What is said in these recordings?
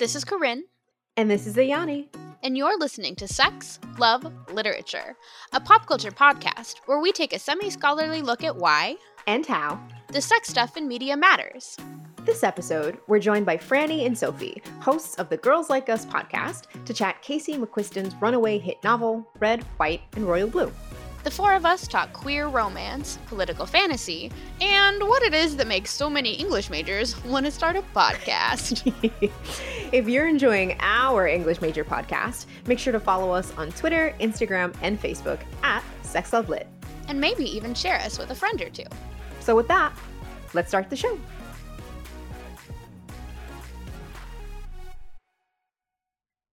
This is Corinne. And this is Ayani. And you're listening to Sex, Love, Literature, a pop culture podcast where we take a semi scholarly look at why and how the sex stuff in media matters. This episode, we're joined by Franny and Sophie, hosts of the Girls Like Us podcast, to chat Casey McQuiston's runaway hit novel, Red, White, and Royal Blue. The four of us talk queer romance, political fantasy, and what it is that makes so many English majors want to start a podcast. if you're enjoying our English major podcast, make sure to follow us on Twitter, Instagram, and Facebook at Sex Love Lit. And maybe even share us with a friend or two. So, with that, let's start the show.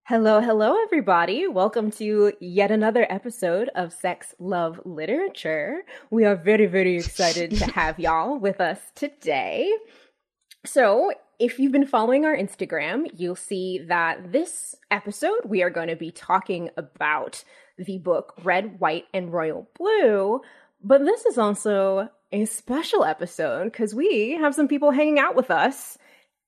Hello, hello, everybody. Welcome to yet another episode of Sex, Love, Literature. We are very, very excited to have y'all with us today. So, if you've been following our Instagram, you'll see that this episode we are going to be talking about the book Red, White, and Royal Blue. But this is also a special episode because we have some people hanging out with us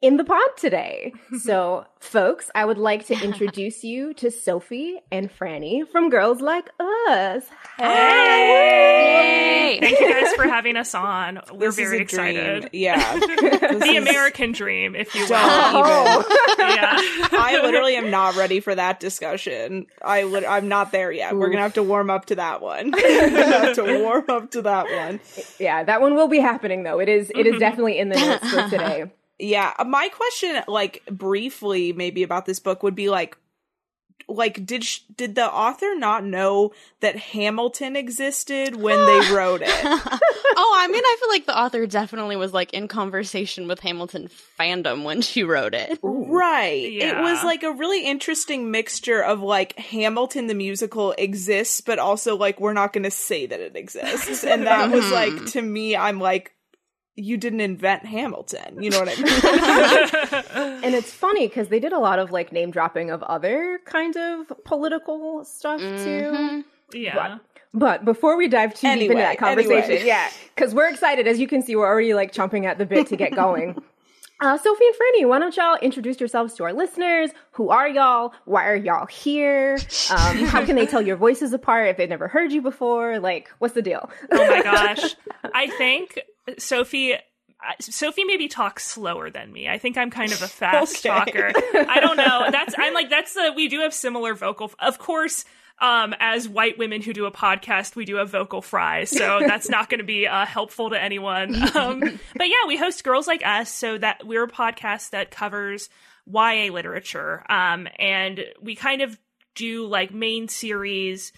in the pod today. so, folks, I would like to introduce you to Sophie and Franny from Girls Like Us. Hey! Thank you guys for having us on. We're this very excited. Dream. Yeah. the is... American dream, if you will. Oh. yeah. I literally am not ready for that discussion. I li- I'm not there yet. Oof. We're going to have to warm up to that one. have to warm up to that one. Yeah, that one will be happening though. It is it is mm-hmm. definitely in the notes for today. Yeah, uh, my question, like briefly, maybe about this book would be like, like did sh- did the author not know that Hamilton existed when they wrote it? oh, I mean, I feel like the author definitely was like in conversation with Hamilton fandom when she wrote it. Right. Yeah. It was like a really interesting mixture of like Hamilton the musical exists, but also like we're not going to say that it exists, and that was like mm-hmm. to me, I'm like you didn't invent Hamilton. You know what I mean? and it's funny because they did a lot of like name dropping of other kind of political stuff mm-hmm. too. Yeah. But, but, before we dive too anyway, deep into that conversation, anyway. yeah, because we're excited. As you can see, we're already like chomping at the bit to get going. Uh, Sophie and Franny, why don't y'all introduce yourselves to our listeners? Who are y'all? Why are y'all here? Um, how can they tell your voices apart if they've never heard you before? Like, what's the deal? oh my gosh. I think Sophie Sophie maybe talks slower than me. I think I'm kind of a fast okay. talker. I don't know. That's I'm like that's the we do have similar vocal. Of course, um, as white women who do a podcast, we do a vocal fry. so that's not going to be uh, helpful to anyone. Um, but yeah, we host Girls Like Us, so that we're a podcast that covers YA literature, um, and we kind of do like main series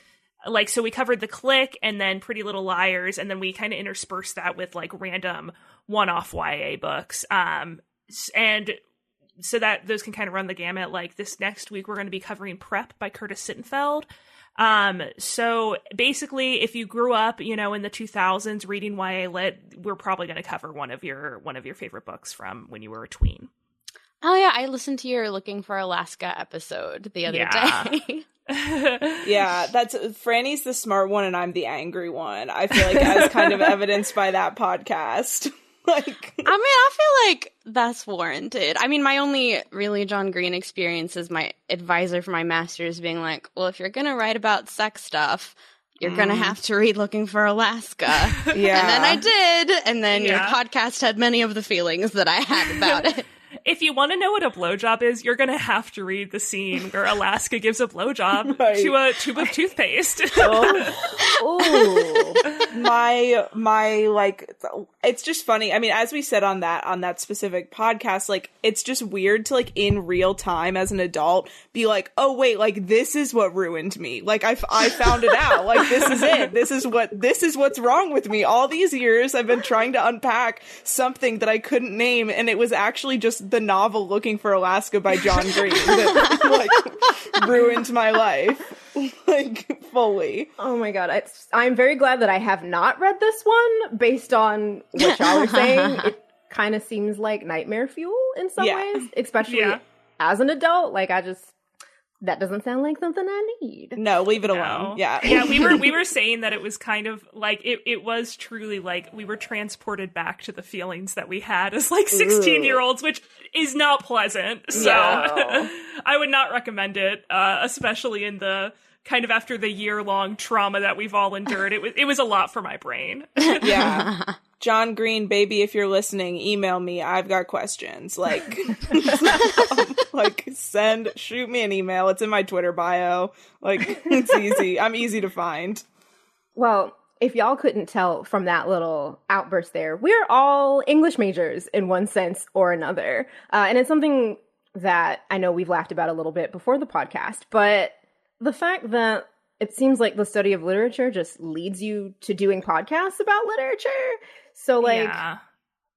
like so we covered the Clique and then pretty little liars and then we kind of interspersed that with like random one-off ya books um and so that those can kind of run the gamut like this next week we're going to be covering prep by curtis sittenfeld um so basically if you grew up you know in the 2000s reading ya lit we're probably going to cover one of your one of your favorite books from when you were a tween Oh yeah, I listened to your looking for Alaska episode the other yeah. day. yeah, that's Franny's the smart one and I'm the angry one. I feel like as kind of evidenced by that podcast. Like I mean, I feel like that's warranted. I mean, my only really John Green experience is my advisor for my master's being like, "Well, if you're going to write about sex stuff, you're mm. gonna have to read Looking for Alaska. yeah. And then I did, and then yeah. your podcast had many of the feelings that I had about it if you want to know what a blowjob is, you're gonna have to read the scene where Alaska gives a blowjob right. to a tube of toothpaste. oh, my my like, it's just funny. I mean, as we said on that on that specific podcast, like it's just weird to like in real time as an adult be like, oh wait, like this is what ruined me. Like I I found it out. Like this is it. This is what this is what's wrong with me. All these years I've been trying to unpack something that I couldn't name, and it was actually just the novel Looking for Alaska by John Green that like ruined my life like fully. Oh my god, I, I'm very glad that I have not read this one based on what y'all were saying. it kind of seems like nightmare fuel in some yeah. ways, especially yeah. as an adult. Like I just that doesn't sound like something I need. No, leave it No. alone. Yeah. yeah, we were we were saying that it was kind of like it, it was truly like we were transported back to the feelings that we had as like 16 year olds, which is not pleasant. So No. I would not recommend it, uh, especially in the kind of after the year long trauma that we've all endured. It was it was a lot for my brain. yeah. John Green, baby, if you're listening, email me. I've got questions. Like, like send, shoot me an email. It's in my Twitter bio. Like, it's easy. I'm easy to find. Well, if y'all couldn't tell from that little outburst there, we're all English majors in one sense or another. Uh, and it's something that I know we've laughed about a little bit before the podcast, but the fact that it seems like the study of literature just leads you to doing podcasts about literature. So, like, yeah.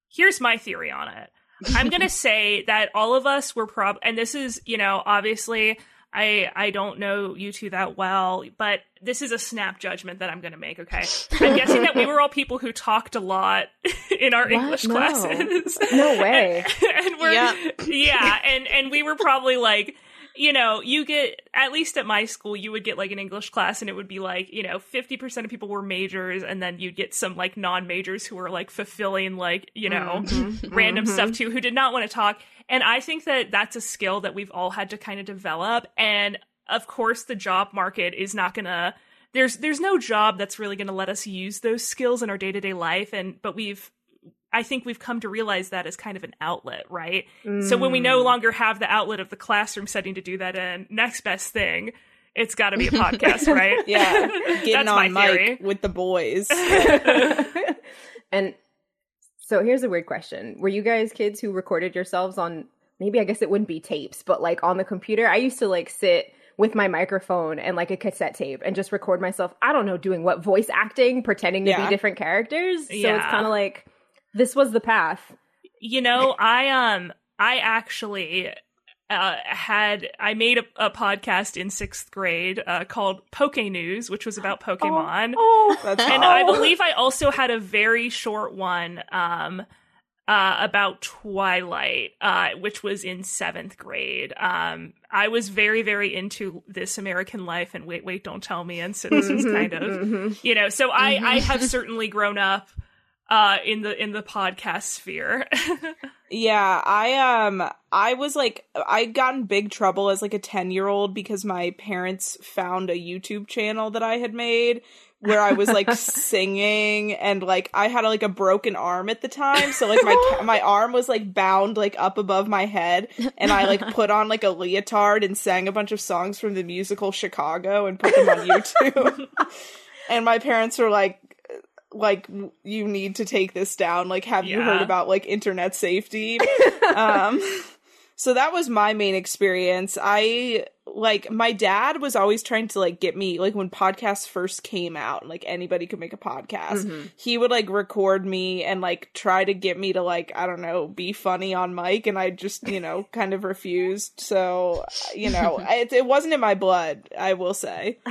Here's my theory on it. I'm gonna say that all of us were prob and this is, you know, obviously I I don't know you two that well, but this is a snap judgment that I'm gonna make, okay? I'm guessing that we were all people who talked a lot in our English No. classes. No way. and we're Yep. yeah, and and we were probably like you know, you get at least at my school, you would get like an English class, and it would be like you know, fifty percent of people were majors, and then you'd get some like non-majors who were like fulfilling like you know mm-hmm. Mm-hmm. random stuff mm-hmm. too, who did not want to talk. And I think that that's a skill that we've all had to kind of develop. And of course, the job market is not gonna. There's there's no job that's really going to let us use those skills in our day to day life, and but we've I think we've come to realize that as kind of an outlet, right? So when we no Mm. longer have the outlet of the classroom setting to do that in, next best thing, it's got to be a podcast, right? Yeah. Getting That's on my mic with the boys. and so here's a weird question. Were you guys kids who recorded yourselves on maybe I guess it wouldn't be tapes, but like on the computer? I used to like sit with my microphone and like a cassette tape and just record myself, I don't know, doing what voice acting, pretending to Yeah. be different characters. So it's kind of like this was the path. You know, I um, I actually uh, had I made a, a podcast in sixth grade uh, called Poke News, which was about Pokemon. Oh, That's and. I believe I also had a very short one um, uh, about Twilight, uh, which was in seventh grade. Um, I was very, very into this American life and wait, wait, don't tell me. And so this was kind of, Mhm. you know, so I, I have certainly grown up uh, in the in the podcast sphere. Yeah, I um I was like I got in big trouble as like a 10-year-old because my parents found a YouTube channel that I had made where I was like singing and like I had like a broken arm at the time so like my my arm was like bound like up above my head and I like put on like a leotard and sang a bunch of songs from the musical Chicago and put them on YouTube. and my parents were like like you need to take this down. Like have you heard about like internet safety? Um so that was my main experience. I like my dad was always trying to like get me like when podcasts first came out like anybody could make a podcast Mhm. he would like record me and like try to get me to like i don't know be funny on mic and i just you know kind of refused so you know it, it wasn't in my blood i will say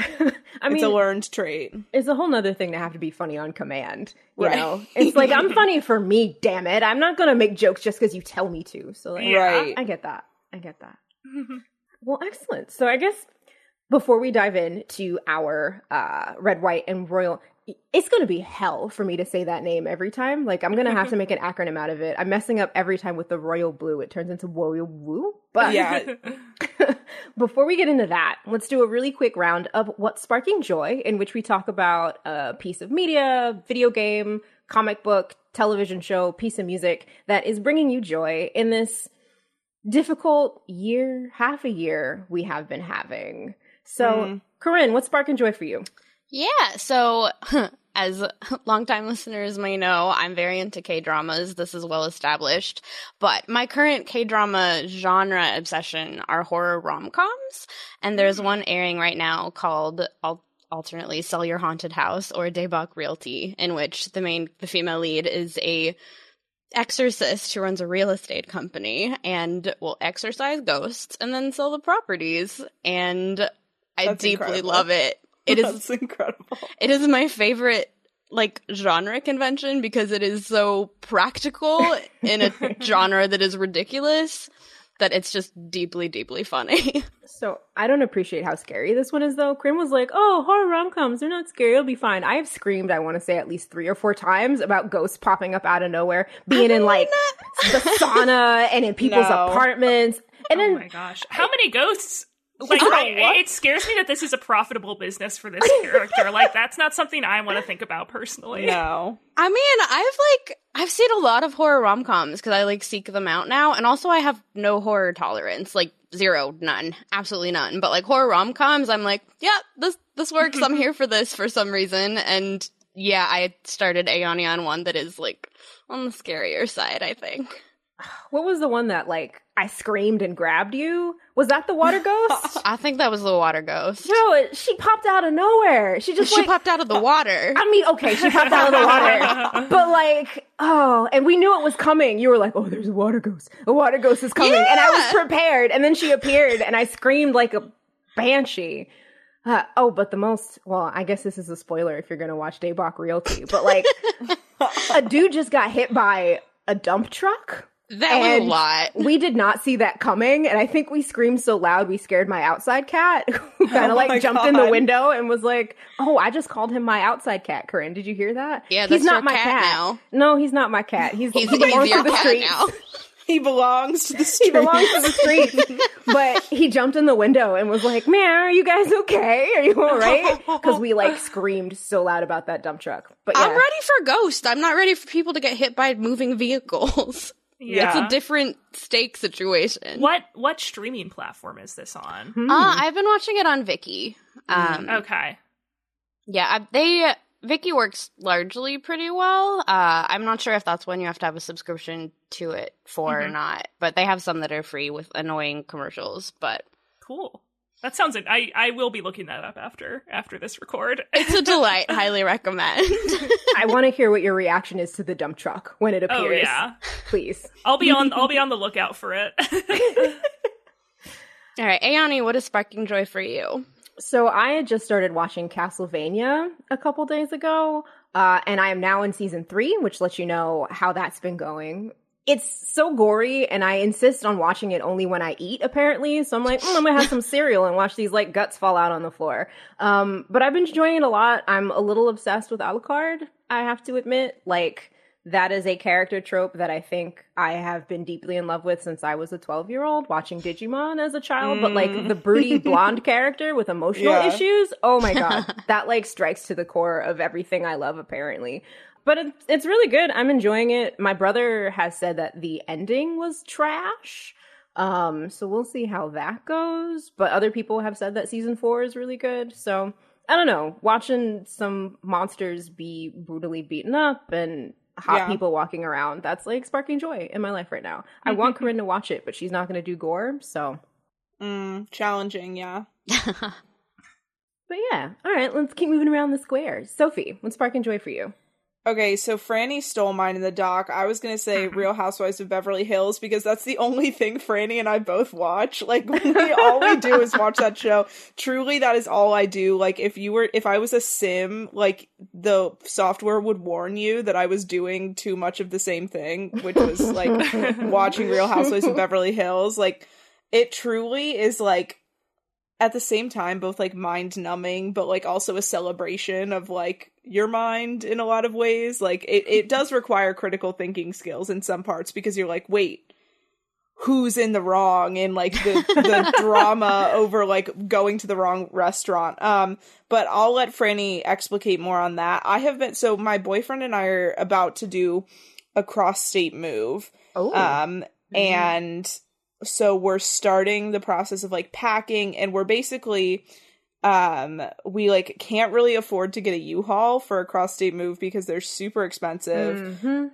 I mean it's a learned trait it's a whole nother thing to have to be funny on command. You Right. know, it's like I'm funny for me. Damn it, I'm not gonna make jokes just because you tell me to. So like, right I get that. I get that. Well, excellent. So I guess before we dive into our uh, red, white, and royal, it's going to be hell for me to say that name every time. Like I'm going to have to make an acronym out of it. I'm messing up every time with the royal blue. It turns into royal woo. But Yeah. before we get into that, let's do a really quick round of what's sparking joy, in which we talk about a piece of media, video game, comic book, television show, piece of music that is bringing you joy in this difficult year, half a year we have been having. So, Mm. Corinne, what's and joy for you? Yeah, so as longtime listeners may know, I'm very into K dramas. This is well established. But my current K drama genre obsession are horror rom coms. And there's one airing right now called Al- alternately Sell Your Haunted House or Daebak Realty, in which the main, the female lead is a exorcist who runs a real estate company and will exorcise ghosts and then sell the properties. And I That's deeply incredible. love it. It is incredible. it is my favorite like genre convention because it is so practical in a genre that is ridiculous that it's just deeply, deeply funny. So I don't appreciate how scary this one is, though. Corinne was like, "Oh, horror rom coms, they're not scary. It'll be fine." I have screamed, I want to say at least three or four times about ghosts popping up out of nowhere, being in like the sauna and in people's No. apartments, and oh then my gosh, how many ghosts? Like, Oh, I, it scares me that this is a profitable business for this character. like, that's not something I want to think about personally. No. I mean, I've like I've seen a lot of horror rom coms because I like seek them out now, and also I have no horror tolerance, like zero, none, absolutely none. But like horror rom coms, I'm like, yeah, this this works. I'm here for this for some reason, and yeah, I started Ayani on one that is like on the scarier side. I think. What was the one that like I screamed and grabbed you? Was that the water ghost? I think that was the water ghost. No, it- she popped out of nowhere. She just she like, popped out of the water. I mean, okay, she popped out of the water, but like, oh, and we knew it was coming. You were like, oh, there's a water ghost. A water ghost is coming, and I was prepared. And then she appeared, and I screamed like a banshee. Uh, oh, but the most well, I guess this is a spoiler if you're gonna watch Daebak Realty, but like, a dude just got hit by a dump truck. That was a lot. We did not see that coming, and I think we screamed so loud we scared my outside cat, who kind of Oh like my jumped in the window and was like, "Oh, I just called him my outside cat." Corinne, did you hear that? Yeah, he's not my cat cat. now. No, he's not my cat. He's, He's, he he's belongs your to the cat streets. now. He belongs to the He street. belongs to the streets. but he jumped in the window and was like, "Man, are you guys okay? Are you all right?" Because we like screamed so loud about that dump truck. But yeah, I'm ready for Ghost. I'm not ready for people to get hit by moving vehicles. Yeah. It's a different stake situation. What what streaming platform is this on? Hmm. Uh, I've been watching it on Viki. Um, Okay. Yeah, I, they Viki works largely pretty well. Uh, I'm not sure if that's one you have to have a subscription to it for or Mhm. not, but they have some that are free with annoying commercials. But Cool. That sounds. I I will be looking that up after after this record. it's a delight. highly recommend. I want to hear what your reaction is to the dump truck when it appears. oh yeah. please. I'll be on. I'll be on the lookout for it. All right, Ayani, what is sparking joy for you? So I had just started watching Castlevania a couple days ago, uh, and I am now in season three, which lets you know how that's been going. It's so gory, and I insist on watching it only when I eat. Apparently, so I'm like, mm, I'm gonna have some cereal and watch these like guts fall out on the floor. Um, but I've been enjoying it a lot. I'm a little obsessed with Alucard. I have to admit, like that is a character trope that I think I have been deeply in love with since I was a 12 year old watching Digimon as a child. But like the broody blonde character with emotional Yeah. issues, oh my god, that like strikes to the core of everything I love. Apparently, but it, it's really good. I'm enjoying it. My brother has said that the ending was trash. Um, so we'll see how that goes. But other people have said that season four is really good. So I don't know. Watching some monsters be brutally beaten up and hot Yeah. people walking around, that's like sparking joy in my life right now. I want Corinne to watch it, but she's not going to do gore. So, Mm, challenging, yeah. but yeah. All right, let's keep moving around the squares. Sophie, what's sparking joy for you? Okay, so Franny stole mine in the doc. I was gonna say mm-hmm. Real Housewives of Beverly Hills because that's the only thing Franny and I both watch. Like we all we do is watch that show. Truly, that is all I do. Like if you were, if I was a sim, like the software would warn you that I was doing too much of the same thing, which was like watching Real Housewives of Beverly Hills. Like it truly is like at the same time both like mind numbing but like also a celebration of like your mind in a lot of ways. Like it, it does require critical thinking skills in some parts because you're like wait who's in the wrong and like the the drama over like going to the wrong restaurant. Um but I'll let Franny explicate more on that. I have been so my boyfriend and I are about to do a cross state move. Oh, um and so we're starting the process of like packing and we're basically um we like can't really afford to get a U-Haul for a cross state move because they're super expensive. Mhm.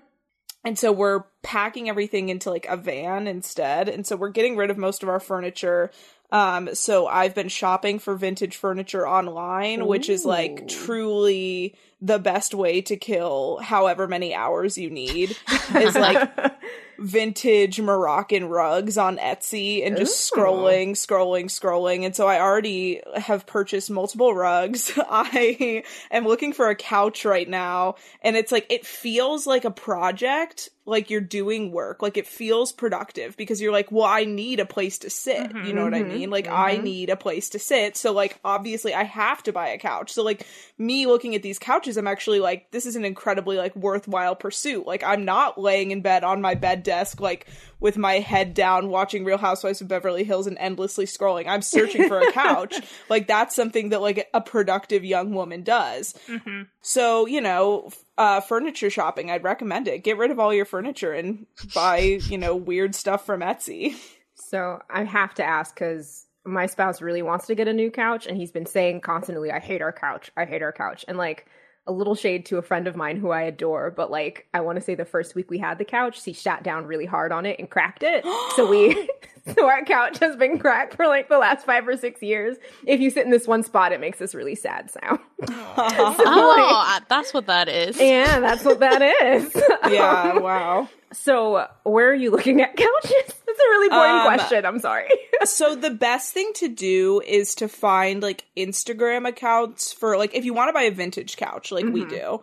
And so we're packing everything into like a van instead. And so we're getting rid of most of our furniture. Um so I've been shopping for vintage furniture online, which is like truly the best way to kill however many hours you need is like vintage Moroccan rugs on Etsy and just Ooh. scrolling, scrolling, scrolling. And so I already have purchased multiple rugs. I am looking for a couch right now. And it's like, it feels like a project. like you're doing work. Like it feels productive because you're like, well, I need a place to sit. You know what I Mhm. mean? Like I Mhm. need a place to sit. So like obviously I have to buy a couch. So like me looking at these couches, I'm actually like, this is an incredibly like worthwhile pursuit. Like I'm not laying in bed on my bed desk, like with my head down watching Real Housewives of Beverly Hills and endlessly scrolling. I'm searching for a couch. like that's something that like a productive young woman does. hmm So, you know, uh, furniture shopping, I'd recommend it. Get rid of all your furniture and buy, you know, weird stuff from Etsy. So I have to ask because my spouse really wants to get a new couch, and he's been saying constantly, "I hate our couch. I hate our couch." And like a little shade to a friend of mine who I adore, but like I want to say the first week we had the couch, he sat down really hard on it and cracked it. so we, so our couch has been cracked for like the last five or six years. If you sit in this one spot, it makes this really sad sound. Oh, uh, that's what that is. yeah, that's what that is. yeah, wow. So where are you looking at couches? That's a really boring Um, question. I'm sorry. So the best thing to do is to find like Instagram accounts for like if you want to buy a vintage couch like we do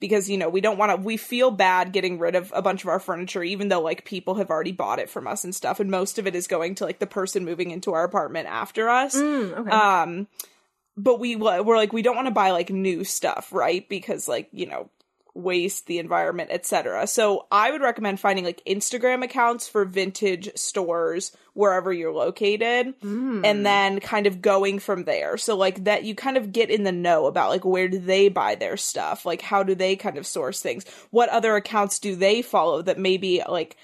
because you know we don't want to we feel bad getting rid of a bunch of our furniture even though like people have already bought it from us and stuff and most of it is going to like the person moving into our apartment after us. Mm, okay. Um, but we we're like we don't want to buy like new stuff, right? Because like you know waste the environment, etc. So I would recommend finding like Instagram accounts for vintage stores wherever you're located Mm. and then kind of going from there. So like that you kind of get in the know about like where do they buy their stuff? Like how do they kind of source things? What other accounts do they follow that maybe like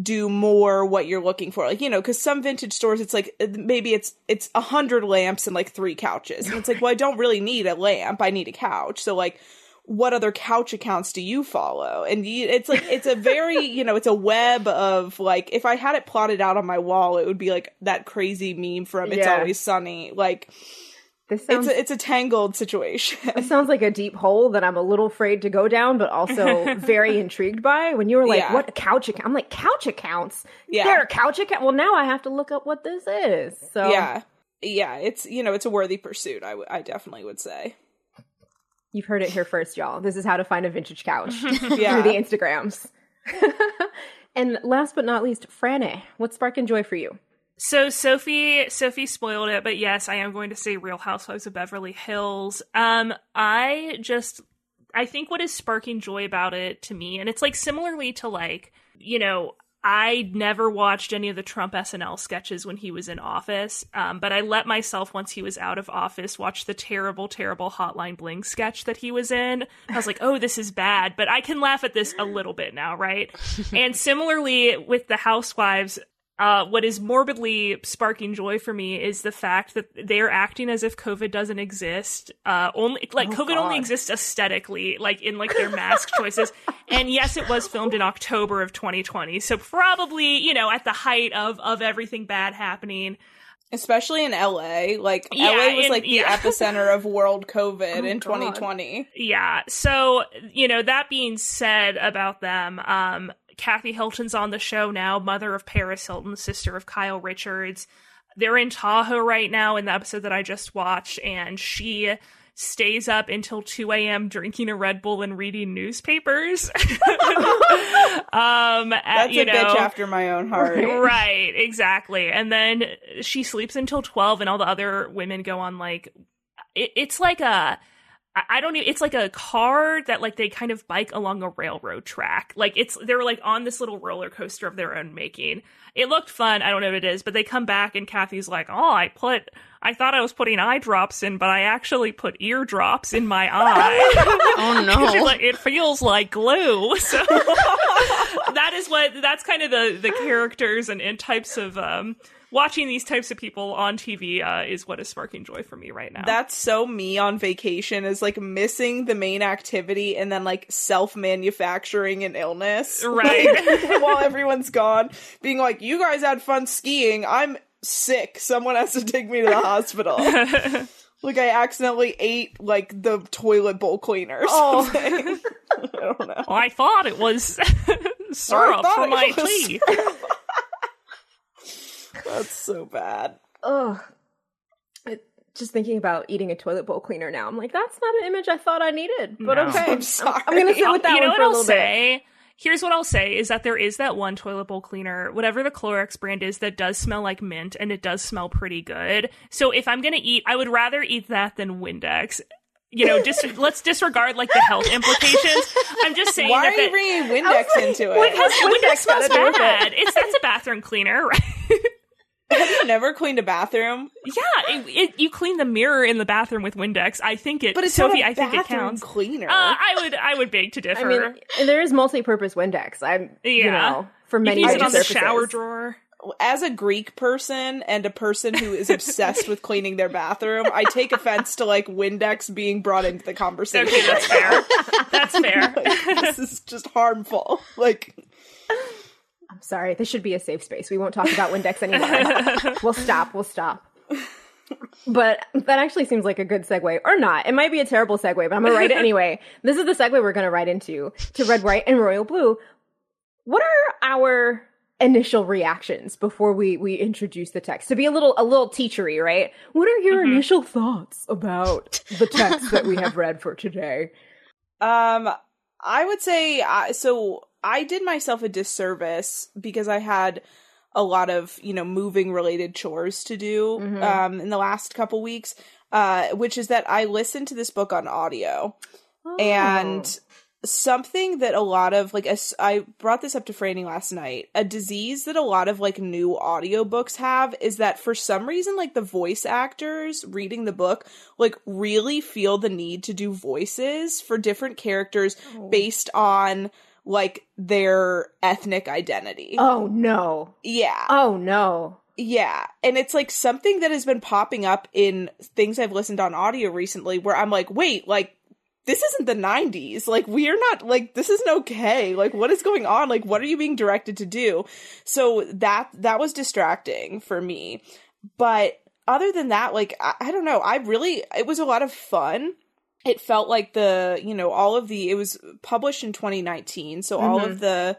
do more what you're looking for like you know because some vintage stores it's like uh, maybe it's it's a hundred lamps and like three couches and it's like well i don't really need a lamp i need a couch so like what other couch accounts do you follow and you, it's like it's a very you know it's a web of like if i had it plotted out on my wall it would be like that crazy meme from it's Yeah. always sunny like this sounds it's a, it's a tangled situation It sounds like a deep hole that I'm a little afraid to go down, but also very intrigued by. When you were like, Yeah. "What couch account?" I'm like, "Couch accounts? Yeah. There are couch account." Well, now I have to look up what this is. So yeah yeah it's you know it's a worthy pursuit I, w- I definitely would say you've heard it here first, y'all. This is how to find a vintage couch yeah through the Instagrams. and last but not least, Franny, what's sparking joy for you? So Sophie Sophie spoiled it, but yes, I am going to say Real Housewives of Beverly Hills. Um I just I think what is sparking joy about it to me and it's like similarly to like, you know, I never watched any of the Trump SNL sketches when he was in office, um, but I let myself, once he was out of office, watch the terrible, terrible Hotline Bling sketch that he was in. I was like, oh, this is bad, but I can laugh at this a little bit now, right? and similarly with the Housewives, uh, what is morbidly sparking joy for me is the fact that they're acting as if COVID doesn't exist. Uh, only like Oh, COVID only exists aesthetically, like in like their mask choices. And yes, it was filmed in October of 2020, so probably you know at the height of of everything bad happening. especially in LA. Like Yeah, LA was in- like the yeah. epicenter of world COVID Oh, in God. 2020. Yeah. So, you know, that being said about them, um, Kathy Hilton's on the show now, mother of Paris Hilton, sister of Kyle Richards. They're in Tahoe right now in the episode that I just watched, and she stays up until 2 a.m. drinking a Red Bull and reading newspapers. um, at- That's you a know, bitch after my own heart. right exactly and then she sleeps until 12 and all the other women go on like it, it's like a I- don't know. It's like a car that like they kind of bike along a railroad track. Like it's they're like on this little roller coaster of their own making. It looked fun. I don't know what it is, but they come back and Kathy's like, "Oh, I put I thought I was putting eye drops in, but I actually put eardrops in my eye." Oh no. like, it feels like glue. So that is what that's kind of the the characters and, and types of um watching these types of people on TV uh, is what is sparking joy for me right now. That's so me on vacation is like missing the main activity and then like self manufacturing an illness. Right. Like, while everyone's gone, being like, you guys had fun skiing. I'm sick. Someone has to take me to the hospital. like I accidentally ate like the toilet bowl cleaner Oh. I don't know. I thought it was syrup for my tea. That's so bad. Ugh. It- Just thinking about eating a toilet bowl cleaner now, I'm like, that's not an image I thought I needed. But No. okay, I'm sorry. I'm gonna sit with that you know one what for a I'll little bit. say? here's what I'll say is that there is that one toilet bowl cleaner, whatever the Clorox brand is, that does smell like mint and it does smell pretty good. So if I'm gonna eat, I would rather eat that than Windex. You know, dis- let's disregard like the health implications. I'm just saying Why that, are you that bringing Windex into it? because Windex smells gotta do with it? bad. It's that's a bathroom cleaner, right? Have you never cleaned a bathroom? yeah, it, it, you clean the mirror in the bathroom with Windex. I think it, But it's Sophie. not a I think it counts. cleaner. Uh, I would, I would beg to differ. I mean, and there is multi-purpose Windex. I'm, you Yeah. know, for you many can use it on the shower drawer. As a Greek person and a person who is obsessed with cleaning their bathroom, I take offense to like Windex being brought into the conversation. Okay, that's fair. That's fair. this is just harmful. Like, I'm sorry. This should be a safe space. We won't talk about Windex anymore. we'll stop. We'll stop. But that actually seems like a good segue, or not. It might be a terrible segue, but I'm gonna write it anyway. This is the segue we're gonna write into to Red, White, and Royal Blue. What are our initial reactions before we we introduce the text? To be a little a little teachery, right? What are your initial thoughts about the text that we have read for today? um, I would say uh, so. I did myself a disservice because I had a lot of you know moving related chores to do Mhm. um in the last couple weeks. Uh, which is that I listened to this book on audio. and something that a lot of like I brought this up to Franny last night, a disease that a lot of like new audiobooks have is that for some reason like the voice actors reading the book like really feel the need to do voices for different characters based on like their ethnic identity. oh no, Yeah. oh no. Yeah. And it's like something that has been popping up in things I've listened on audio recently where I'm like, wait, like, this isn't the 90s. Like, we are not, like, this isn't okay. Like, what is going on? Like, what are you being directed to do? So that, that was distracting for me. But other than that, like, I, I don't know. I really, it was a lot of fun. It felt like the, you know, all of the, it was published in 2019. So all of the,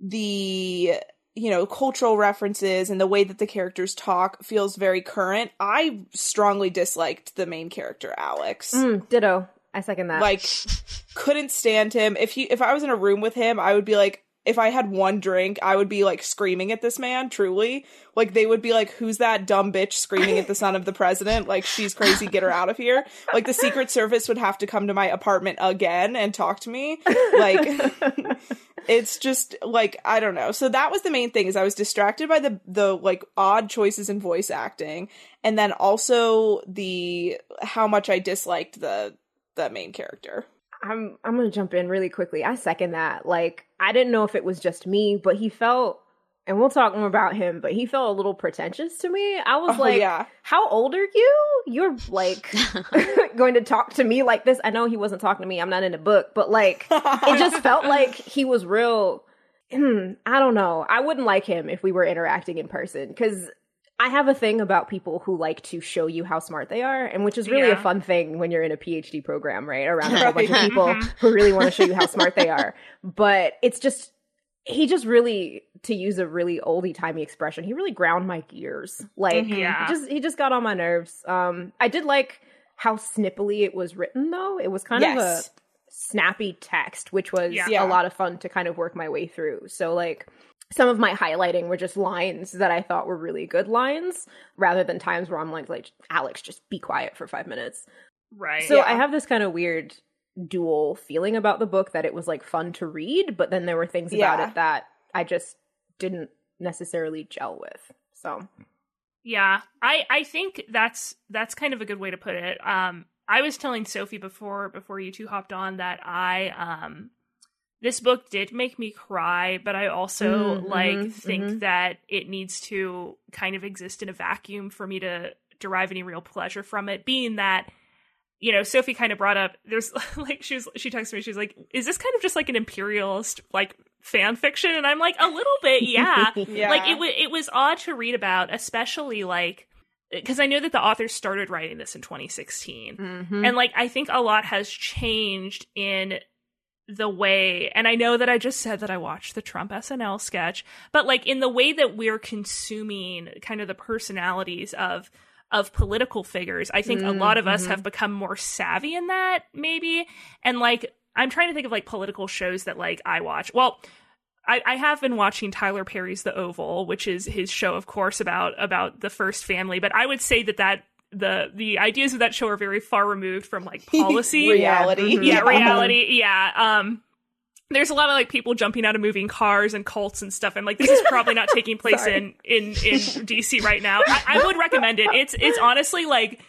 the you know cultural references and the way that the characters talk feels very current i strongly disliked the main character alex Mm, ditto. I second that. like couldn't stand him if he if i was in a room with him i would be like if i had one drink i would be like screaming at this man truly. Like they would be like who's that dumb bitch screaming at the son of the president? Like she's crazy. Get her out of here. Like the secret service would have to come to my apartment again and talk to me. Like it's just like i don't know. So that was the main thing is i was distracted by the the like odd choices in voice acting and then also the how much i disliked the the main character. I'm I'm gonna jump in really quickly. I second that. Like I didn't know if it was just me, but he felt and we'll talk more about him, but he felt a little pretentious to me. I was Oh, like, yeah. How old are you? You're like going to talk to me like this. I know he wasn't talking to me. I'm not in a book, but like it just felt like he was real hmm, I don't know. I wouldn't like him if we were interacting in person because I have a thing about people who like to show you how smart they are, and which is really a fun thing when you're in a PhD program, right? Around a whole bunch of people who really want to show you how smart they are. But it's just, he just really, to use a really oldie timey expression, he really ground my gears. Like, Yeah. he just he just got on my nerves. Um, I did like how snippily it was written, though. It was kind of a snappy text, which was Yeah. Yeah. a lot of fun to kind of work my way through. So like some of my highlighting were just lines that I thought were really good lines, rather than times where I'm like, like Alex, just be quiet for five minutes. Right. So Yeah. I have this kind of weird dual feeling about the book that it was like fun to read, but then there were things about it that I just didn't necessarily gel with. So Yeah, I I think that's that's kind of a good way to put it. Um, I was telling Sophie before before you two hopped on that I um this book did make me cry, but I also Mm, like mhm, think mhm. that it needs to kind of exist in a vacuum for me to derive any real pleasure from it. Being that you know, Sophie kind of brought up there's like she was she texted me she's like, is this kind of just like an imperialist like fan fiction? And I'm like, a little bit, yeah. yeah Like it was it was odd to read about, especially like because I know that the author started writing this in 2016. Mhm. And like I think a lot has changed in the way and I know that I just said that I watched the Trump SNL sketch, but like in the way that we're consuming kind of the personalities of of political figures, I think a lot of us Mhm. have become more savvy in that maybe. And like I'm trying to think of like political shows that like I watch. Well, I, I have been watching Tyler Perry's The Oval, which is his show, of course, about about the first family. But I would say that that the the ideas of that show are very far removed from like policy reality. Mhm. yeah, reality. Yeah. Um there's a lot of like people jumping out of moving cars and cults and stuff. And like this is probably not taking place in, in in DC right now. I, I would recommend it. It's it's honestly like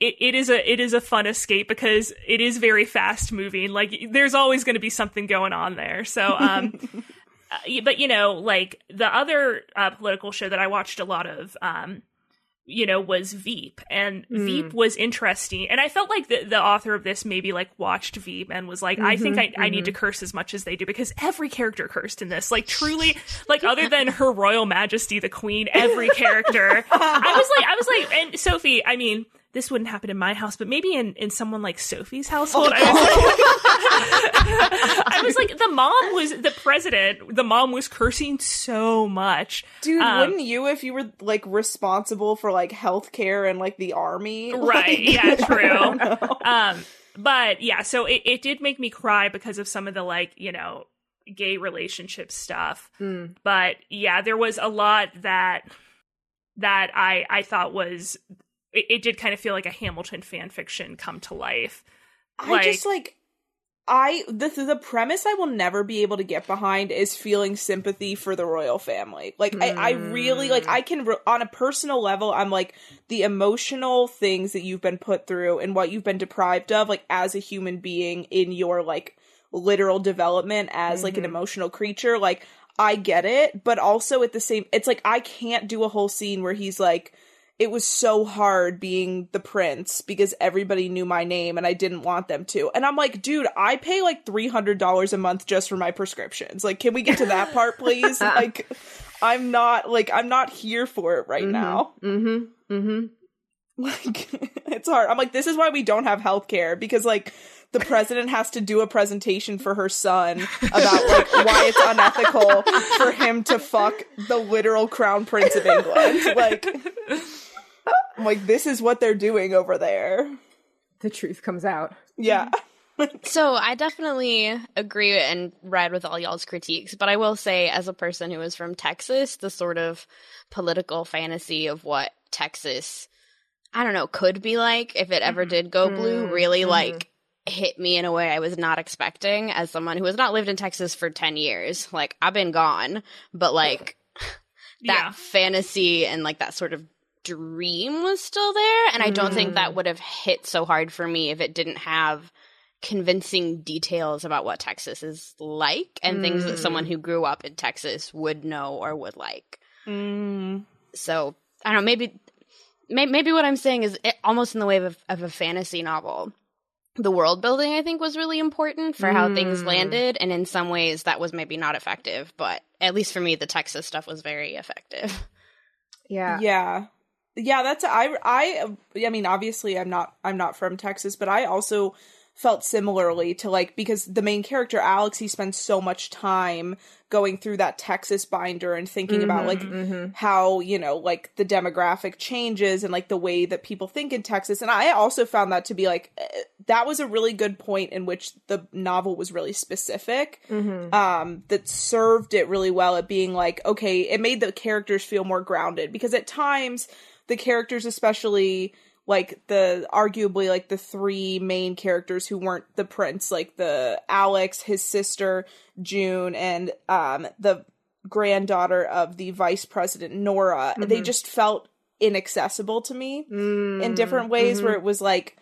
it, it is a it is a fun escape because it is very fast moving. Like there's always going to be something going on there. So um uh, but you know like the other uh, political show that I watched a lot of um you know was veep. And Mm. veep was interesting. And i felt like the, the author of this maybe like watched veep and was like i think I, I need to curse as much as they do because every character cursed in this. Like truly like other than her royal majesty the queen every character. I was like i was like and sophie i mean this wouldn't happen in my house but maybe in in someone like sophie's household I was like, I was like the mom was the president the mom was cursing so much Dude, Um, wouldn't you if you were like responsible for like healthcare and like the army? Right. Like, Yeah, true. um but yeah so it, it did make me cry because of some of the like you know gay relationship stuff Mm. but yeah there was a lot that that i i thought was it, it did kind of feel like a hamilton fan fiction come to life. I Like- just like I the the premise I will never be able to get behind is feeling sympathy for the royal family. Like I, I really like mm. I can on a personal level I'm like the emotional things that you've been put through and what you've been deprived of like as a human being in your like literal development as like an mm-hmm. emotional creature like I get it but also at the same it's like I can't do a whole scene where he's like it was so hard being the prince because everybody knew my name and I didn't want them to. And I'm like, dude, I pay like $300 a month just for my prescriptions. Like, can we get to that part, please? like, I'm not, like, I'm not here for it right now. Mm-hmm. Mm-hmm. Like, it's hard. I'm like, this is why we don't have healthcare because, like, the president has to do a presentation for her son about like why it's unethical for him to fuck the literal crown prince of England. Like, I'm like this is what they're doing over there. The truth comes out. Yeah. So I definitely agree and ride with all y'all's critiques, but I will say, as a person who is from Texas, the sort of political fantasy of what Texas, I don't know, could be like if it ever did go blue, Mm, really mhm. like hit me in a way I was not expecting as someone who has not lived in Texas for 10 years. Like, I've been gone, but like that yeah fantasy and like that sort of dream was still there and i don't think that would have hit so hard for me if it didn't have convincing details about what texas is like and things that someone who grew up in texas would know or would like Mm. so i don't know maybe maybe what i'm saying is it, almost in the way of, of a fantasy novel the world building i think was really important for how things Mm. landed and in some ways that was maybe not effective but at least for me the texas stuff was very effective Yeah. Yeah. Yeah, that's I I I mean obviously I'm not I'm not from Texas, but I also felt similarly to like because the main character Alex he spends so much time going through that Texas binder and thinking about like Mm-hmm. how, you know, like the demographic changes and like the way that people think in Texas. And I also found that to be like eh, that was a really good point in which the novel was really specific Mm-hmm. um that served it really well at being like okay it made the characters feel more grounded because at times the characters especially like the arguably like the three main characters who weren't the prince like the alex his sister june and um the granddaughter of the vice president nora they just felt inaccessible to me Mm-hmm. in different ways where it was like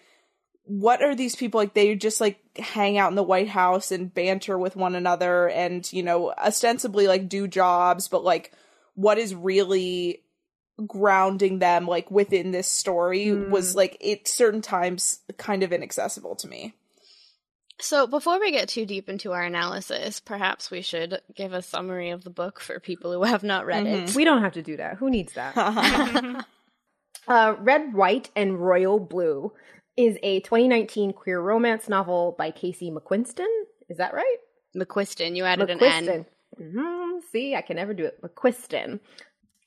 what are these people like they just like hang out in the white house and banter with one another and you know ostensibly like do jobs but like what is really grounding them like within this story was like at certain times kind of inaccessible to me So, before we get too deep into our analysis, perhaps we should give a summary of the book for people who have not read it. We don't have to do that. Who needs that? uh, Red, White, and Royal Blue is a 2019 queer romance novel by Casey McQuiston. Is that right? McQuiston, you added an N. McQuiston. hmm See, I can never do it. McQuiston.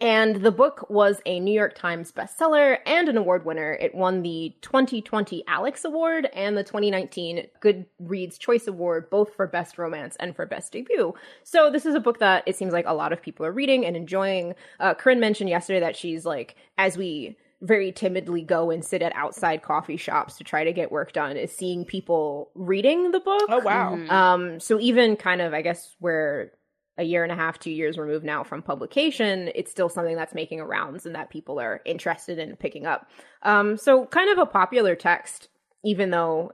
And the book was a New York Times bestseller and an award winner. It won the 2020 Alex Award and the 2019 Goodreads Choice Award, both for Best Romance and for Best Debut. So this is a book that it seems like a lot of people are reading and enjoying. Uh, Corinne mentioned yesterday that she's like, as we very timidly go and sit at outside coffee shops to try to get work done is seeing people reading the book. Oh wow. Mhm. Um, so even kind of, I guess, we're a year and a half, two years removed now from publication, it's still something that's making rounds and that people are interested in picking up. Um, so kind of a popular text, even though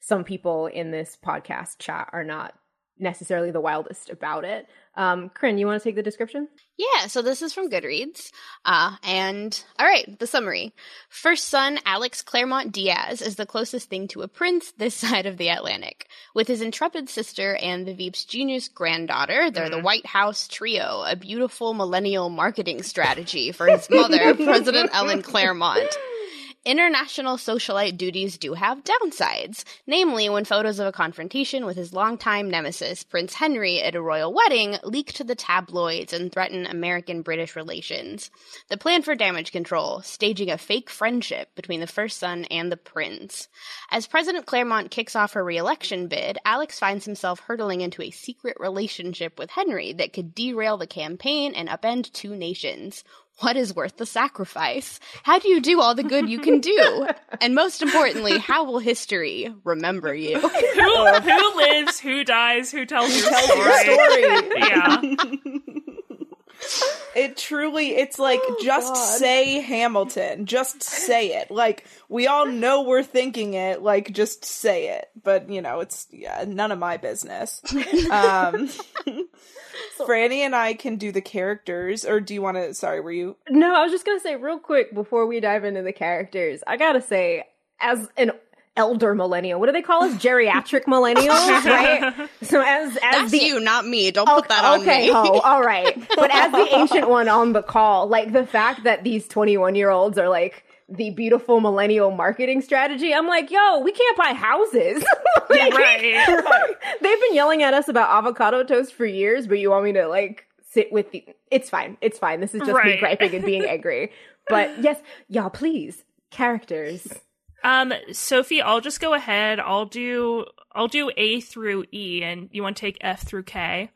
some people in this podcast chat are not necessarily the wildest about it. Um, Corinne, you want to take the description? Yeah, so this is from Goodreads. Uh, and all right, the summary. First son, Alex Claremont Diaz, is the closest thing to a prince this side of the Atlantic. With his intrepid sister and the Veep's genius granddaughter, they're the White House Trio, a beautiful millennial marketing strategy for his mother, President Ellen Claremont. International socialite duties do have downsides, namely when photos of a confrontation with his longtime nemesis, Prince Henry, at a royal wedding leak to the tabloids and threaten American British relations. The plan for damage control, staging a fake friendship between the first son and the prince. As President Claremont kicks off her re-election bid, Alex finds himself hurtling into a secret relationship with Henry that could derail the campaign and upend two nations. What is worth the sacrifice? How do you do all the good you can do? And most importantly, how will history remember you? Who who lives, who dies, who tells your Tells story? story. Yeah. It truly, it's like just God. say Hamilton. Just say it. Like we all know we're thinking it. Like just say it. But you know, it's yeah, none of my business. Um, Franny and I can do the characters, or do you want to? Sorry, were you? No, I was just gonna say real quick before we dive into the characters. I gotta say, as an elder millennial, what do they call us? Geriatric millennials, right? So as as That's the you, not me. Don't put that on okay, me. Oh, ho, all right. But as the ancient one on the call, like the fact that these 21 year olds are like the beautiful millennial marketing strategy, I'm like, yo, we can't buy houses. Like, right. They've been yelling at us about avocado toast for years, but you want me to like sit with the. It's fine. It's fine. This is just me Right. griping and being angry. But yes, y'all, please, characters. Um, Sophie, I'll just go ahead. I'll do I'll do A through E, and you want to take F through K.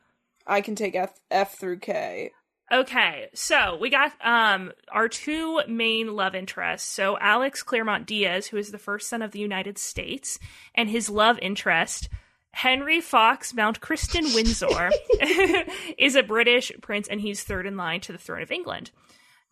I can take F, F through K. Okay, so we got um our two main love interests. So Alex Claremont Diaz, who is the first son of the United States, and his love interest, Henry Fox Mountchristen Windsor, is a British prince, and he's third in line to the throne of England.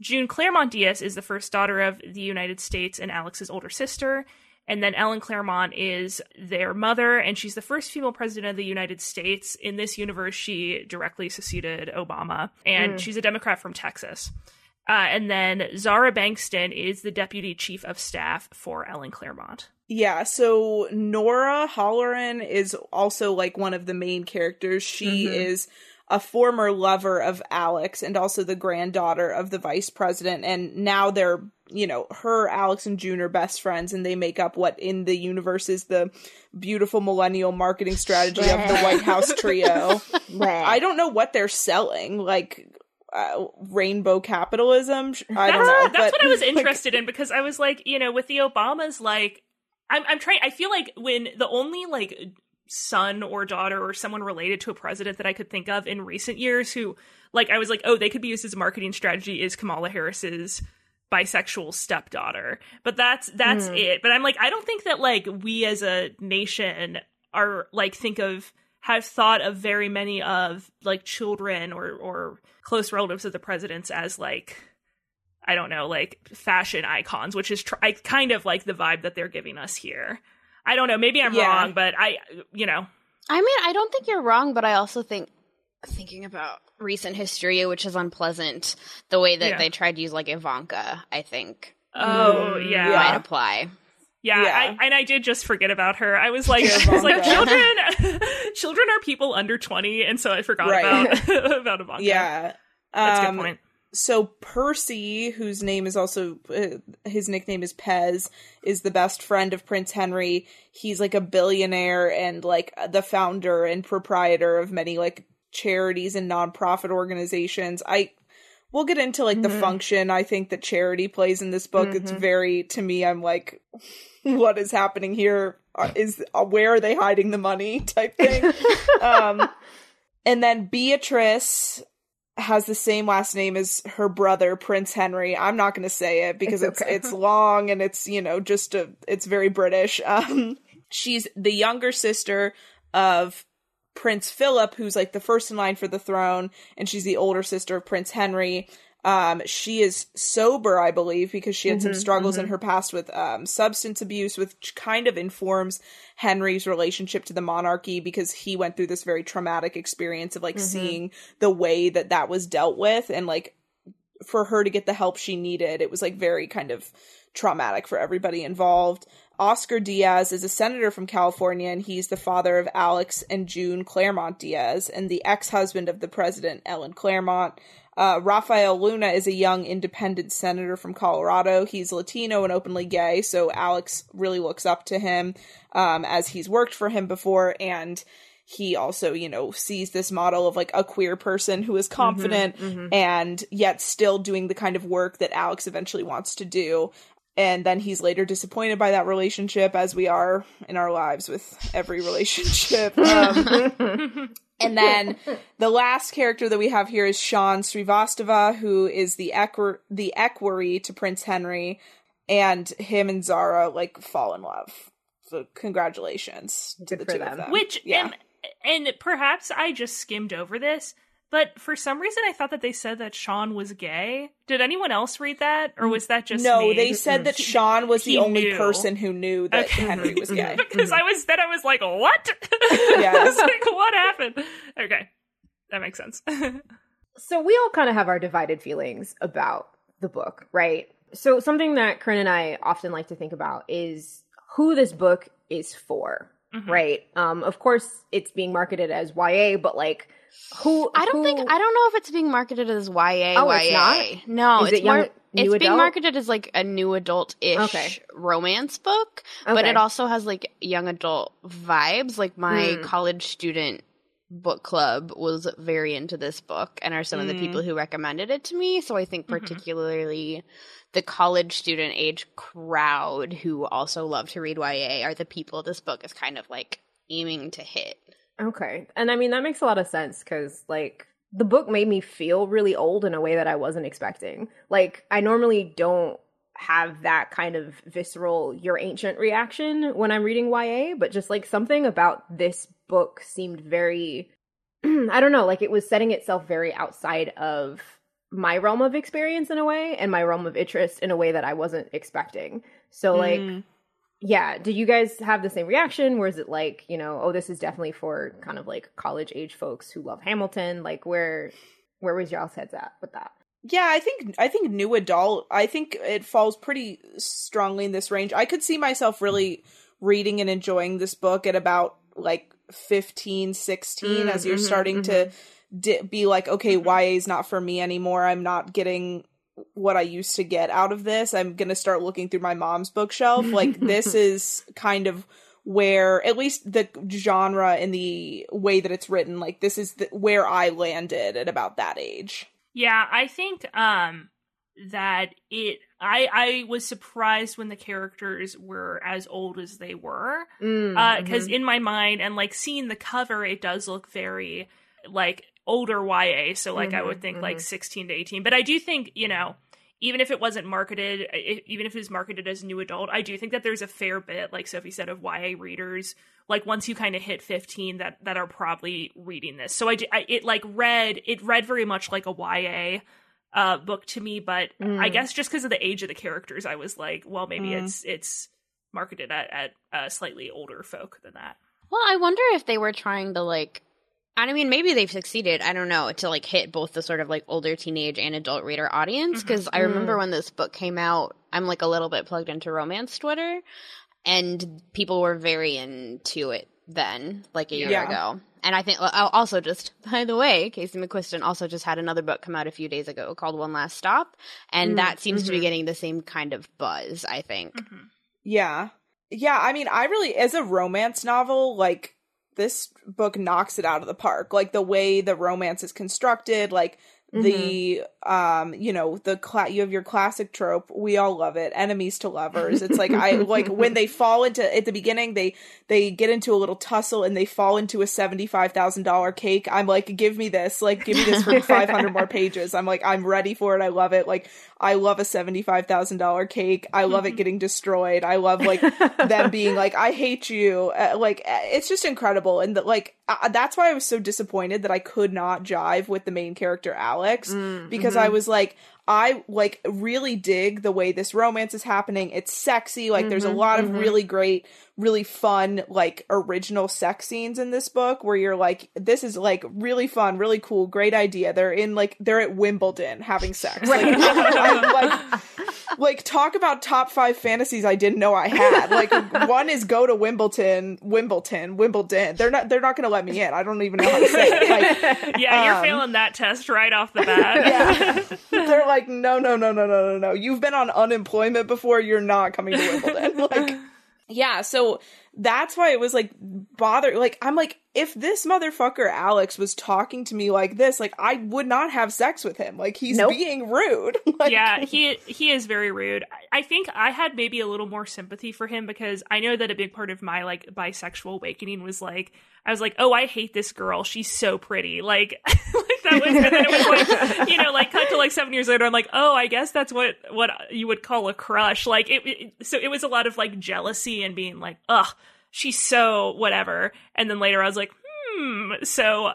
June Claremont Diaz is the first daughter of the United States and Alex's older sister. And then Ellen Claremont is their mother, and she's the first female president of the United States. In this universe, she directly succeeded Obama, and she's a Democrat from Texas. Uh, and then Zahra Bankston is the deputy chief of staff for Ellen Claremont. Yeah, so Nora Holleran is also like one of the main characters. She Mhm. is a former lover of Alex and also the granddaughter of the vice president. And now they're, you know, her, Alex, and June are best friends, and they make up what in the universe is the beautiful millennial marketing strategy of the White House trio. I don't know what they're selling. Like, uh, rainbow capitalism? I don't that's, know. That's but, what I was like, interested in because I was like, you know, with the Obamas, like, I'm, I'm trying. I feel like when the only like son or daughter or someone related to a president that I could think of in recent years who, like, I was like, oh, they could be used as a marketing strategy is Kamala Harris's bisexual stepdaughter. But that's that's Hmm. it. But I'm like, I don't think that like we as a nation are like think of have thought of very many of like children or or close relatives of the presidents as like I don't know, like fashion icons, which is tr- I kind of like the vibe that they're giving us here. I don't know, maybe I'm Yeah. wrong, but I, you know, I mean, I don't think you're wrong, but I also think thinking about recent history, which is unpleasant, the way that Yeah. they tried to use like Ivanka, I think oh Mm, yeah, might apply. yeah, Yeah. I, and I did just forget about her. I was like, I was like, children, children are people under twenty, and so I forgot Right. about about Ivanka. Yeah. that's a Um, good point. So Percy, whose name is also uh, his nickname is Pez, is the best friend of Prince Henry. He's like a billionaire and like the founder and proprietor of many like charities and nonprofit organizations. I we'll get into like the Mhm. function I think that charity plays in this book. It's Mhm. very to me I'm like what is happening here Uh, is uh, where are they hiding the money type thing. um and then Beatrice has the same last name as her brother Prince Henry. I'm not going to say it because It's it's okay. it's long and it's you know just a it's very British. Um she's the younger sister of Prince Philip who's like the first in line for the throne and she's the older sister of Prince Henry. Um she is sober I believe because she had some Mhm, struggles in mhm. her past with um substance abuse which kind of informs Henry's relationship to the monarchy because he went through this very traumatic experience of like Mhm. seeing the way that that was dealt with and like for her to get the help she needed it was like very kind of traumatic for everybody involved Oscar Diaz is a senator from California and he's the father of Alex and June Claremont Diaz and the ex-husband of the president Ellen Claremont uh, Rafael Luna is a young independent senator from Colorado. He's Latino and openly gay, so Alex really looks up to him um, as he's worked for him before, and he also, you know, sees this model of like a queer person who is confident Mhm. and yet still doing the kind of work that Alex eventually wants to do. And then he's later disappointed by that relationship, as we are in our lives with every relationship. Um, and then the last character that we have here is Shaan Srivastava, who is the equ- the equerry to Prince Henry, and him and Zahra like fall in love. So congratulations to the two them. of them. Which yeah, and and perhaps I just skimmed over this, but for some reason I thought that they said that Shaan was gay. Did anyone else read that, or was that just no, me? they said that Shaan was He the only knew. person who knew that Okay. Henry was gay. because I was then I was like, what? Yes. I was like, what happened? Okay, that makes sense. So we all kind of have our divided feelings about the book, right? So something that Corinne and I often like to think about is who this book is for, Mhm. right? Um, of course, it's being marketed as YA, but like, who? I don't think I don't know if it's being marketed as YA. Oh, YA. it's not? No, Is it's it young- more. it's being marketed as like a new adult-ish Okay. romance book, but it also has like young adult vibes. Like my Hmm. college student book club was very into this book and are some of the Mm. people who recommended it to me. So I think Mhm. particularly the college student age crowd who also love to read YA are the people this book is kind of like aiming to hit. Okay. And I mean, that makes a lot of sense because, like, the book made me feel really old in a way that I wasn't expecting. Like, I normally don't have that kind of visceral, you're ancient reaction when I'm reading YA, but just like something about this book seemed very, I don't know, like it was setting itself very outside of my realm of experience in a way and my realm of interest in a way that I wasn't expecting. So, like, Mm. Yeah did you guys have the same reaction where is it like you know oh this is definitely for kind of like college age folks who love hamilton like where where was y'all's heads at with that Yeah, I think I think new adult. I think it falls pretty strongly in this range. I could see myself really reading and enjoying this book at about like 15, 16 as you're Mhm, starting to di- be like, okay, YA is not for me anymore. I'm not getting what I used to get out of this. I'm going to start looking through my mom's bookshelf. Like this is kind of where at least the genre and the way that it's written like this is the, where I landed at about that age. Yeah, I think um that it I I was surprised when the characters were as old as they were. Mm, Uh cuz mhm. in my mind and like seeing the cover it does look very like older YA, so like I Mhm, would think like mhm. 16 to 18. But I do think, you know, even if it wasn't marketed even if it was marketed as new adult, I do think that there's a fair bit like Sophie said of YA readers like once you kind of hit 15 that that are probably reading this. So I, do- I it like read it read very much like a YA uh book to me, but I Mm. guess just because of the age of the characters I was like, well maybe Mm. it's it's marketed at at uh, slightly older folk than that. Well, I wonder if they were trying to like and I mean maybe they've succeeded, I don't know, to like hit both the sort of like older teenage and adult reader audience because I remember when this book came out, I'm like a little bit plugged into romance Twitter and people were very into it then, like a year Yeah. ago. And I think I'll also just by the way, Casey McQuiston also just had another book come out a few days ago called One Last Stop, and Mm, that seems to be mhm. getting the same kind of buzz, I think. Mhm. Yeah. Yeah, I mean, I really as a romance novel, like this book knocks it out of the park. Like the way the romance is constructed, like the mm-hmm. Um you know the cla- you have your classic trope we all love it enemies to lovers. It's like i like when they fall into at the beginning they they get into a little tussle and they fall into a $75000 cake. I'm like give me this like give me this for 500 more pages. I'm like i'm ready for it. I love it. Like i love a $75000 cake. I love it getting destroyed. I love like them being like i hate you. Uh, like uh, it's just incredible. And the, like uh, that's why i was so disappointed that i could not jive with the main character alex because I mm-hmm. was like, I like really dig the way this romance is happening. It's sexy. Like there's a lot of really great, really fun, like original sex scenes in this book where you're like, this is like really fun, really cool, great idea. They're in like they're at Wimbledon having sex. Like, I- like like talk about top five fantasies I didn't know I had. Like one is go to Wimbledon, Wimbledon, Wimbledon. They're not they're not gonna let me in. I don't even know how to say it. Like Yeah, you're Um, failing that test right off the bat. yeah. They're like, no, no, no, no, no, no, no. You've been on unemployment before. You're not coming to Wimbledon. Like, yeah. So that's why it was like bother. Like, I'm like, if this motherfucker Alex was talking to me like this, like, I would not have sex with him. Like, he's Nope. being rude. Like, yeah, he he is very rude. I- I think I had maybe a little more sympathy for him because I know that a big part of my like bisexual awakening was like I was like, oh, I hate this girl. She's so pretty. Like, like that was, and then it was like, you know, like cut to like seven years later. I'm like, oh, I guess that's what what you would call a crush. Like, it, it so it was a lot of like jealousy and being like, ugh, she's so whatever. And then later I was like, hmm. So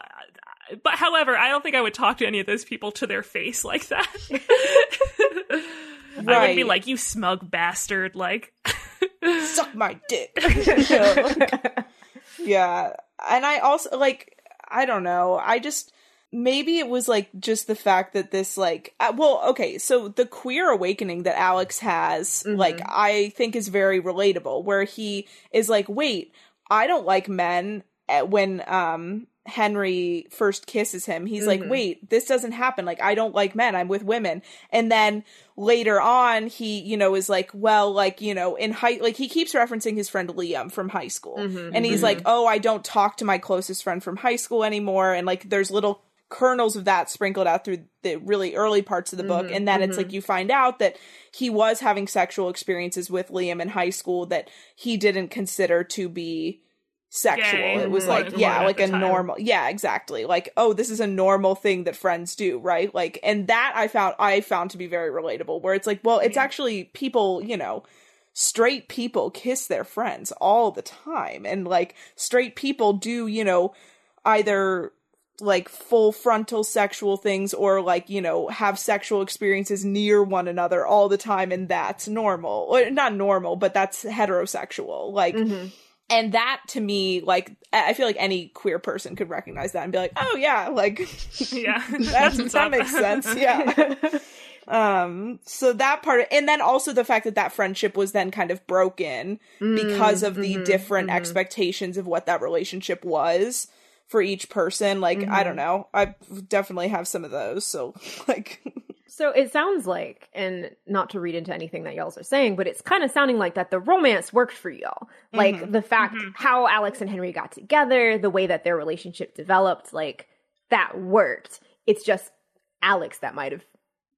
but however, I don't think I would talk to any of those people to their face like that. I would be like, "You smug bastard!" Like, suck my dick. yeah. And I also like I don't know. I just maybe it was like just the fact that this like uh, well okay so the queer awakening that alex has like i think is very relatable where he is like wait i don't like men uh, when um henry first kisses him. He's like wait this doesn't happen. Like i don't like men. I'm with women. And then later on he you know is like well like you know in high like he keeps referencing his friend liam from high school. And he's like oh i don't talk to my closest friend from high school anymore. And like there's little kernels of that sprinkled out through the really early parts of the book. Mm-hmm, and then it's like mm-hmm. you find out that he was having sexual experiences with liam in high school that he didn't consider to be sexual. Gay, it was quote, like yeah like a time. normal yeah exactly. Like oh this is a normal thing that friends do right? Like and that i found i found to be very relatable where it's like well it's actually people you know straight people kiss their friends all the time. And like straight people do you know either like full frontal sexual things or like you know have sexual experiences near one another all the time and that's normal. Or not normal but that's heterosexual. Like and that to me like i feel like any queer person could recognize that and be like oh yeah like yeah, that makes sense. Yeah. Um so that part and then also the fact that that friendship was then kind of broken because of the different expectations of what that relationship was for each person like i don't mm-hmm. know i definitely have some of those so like So it sounds like, and not to read into anything that y'all are saying, but it's kind of sounding like that the romance worked for y'all. Like mm-hmm. the fact mm-hmm. how Alex and Henry got together, the way that their relationship developed, like that worked. It's just Alex that might have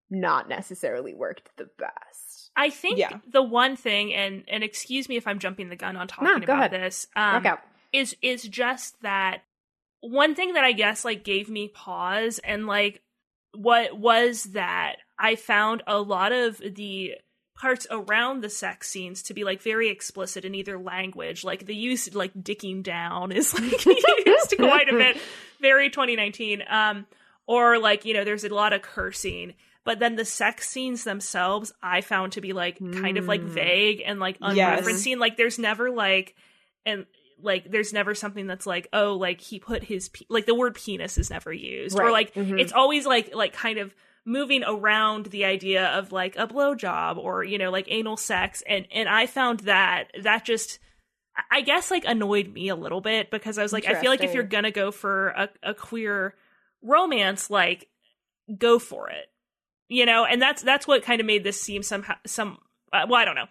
not necessarily worked the best. I think Yeah. the one thing, and and excuse me if I'm jumping the gun on talking go about ahead. this, um, is is just that one thing that I guess like gave me pause and like what was that I found a lot of the parts around the sex scenes to be like very explicit in either language like the use like dicking down is like used quite a bit very 2019 um or like you know there's a lot of cursing but then the sex scenes themselves i found to be like kind of like Mm. vague and like Yes. unreferencing like there's never like and like there's never something that's like oh like he put his pe- like the word penis is never used. Or Right. like Mhm. it's always like like kind of moving around the idea of like a blowjob or you know like anal sex. And and I found that that just I guess like annoyed me a little bit because I was like I feel like if you're gonna go for a, a queer romance like go for it. You know? And that's that's what kind of made this seem somehow some uh, well I don't know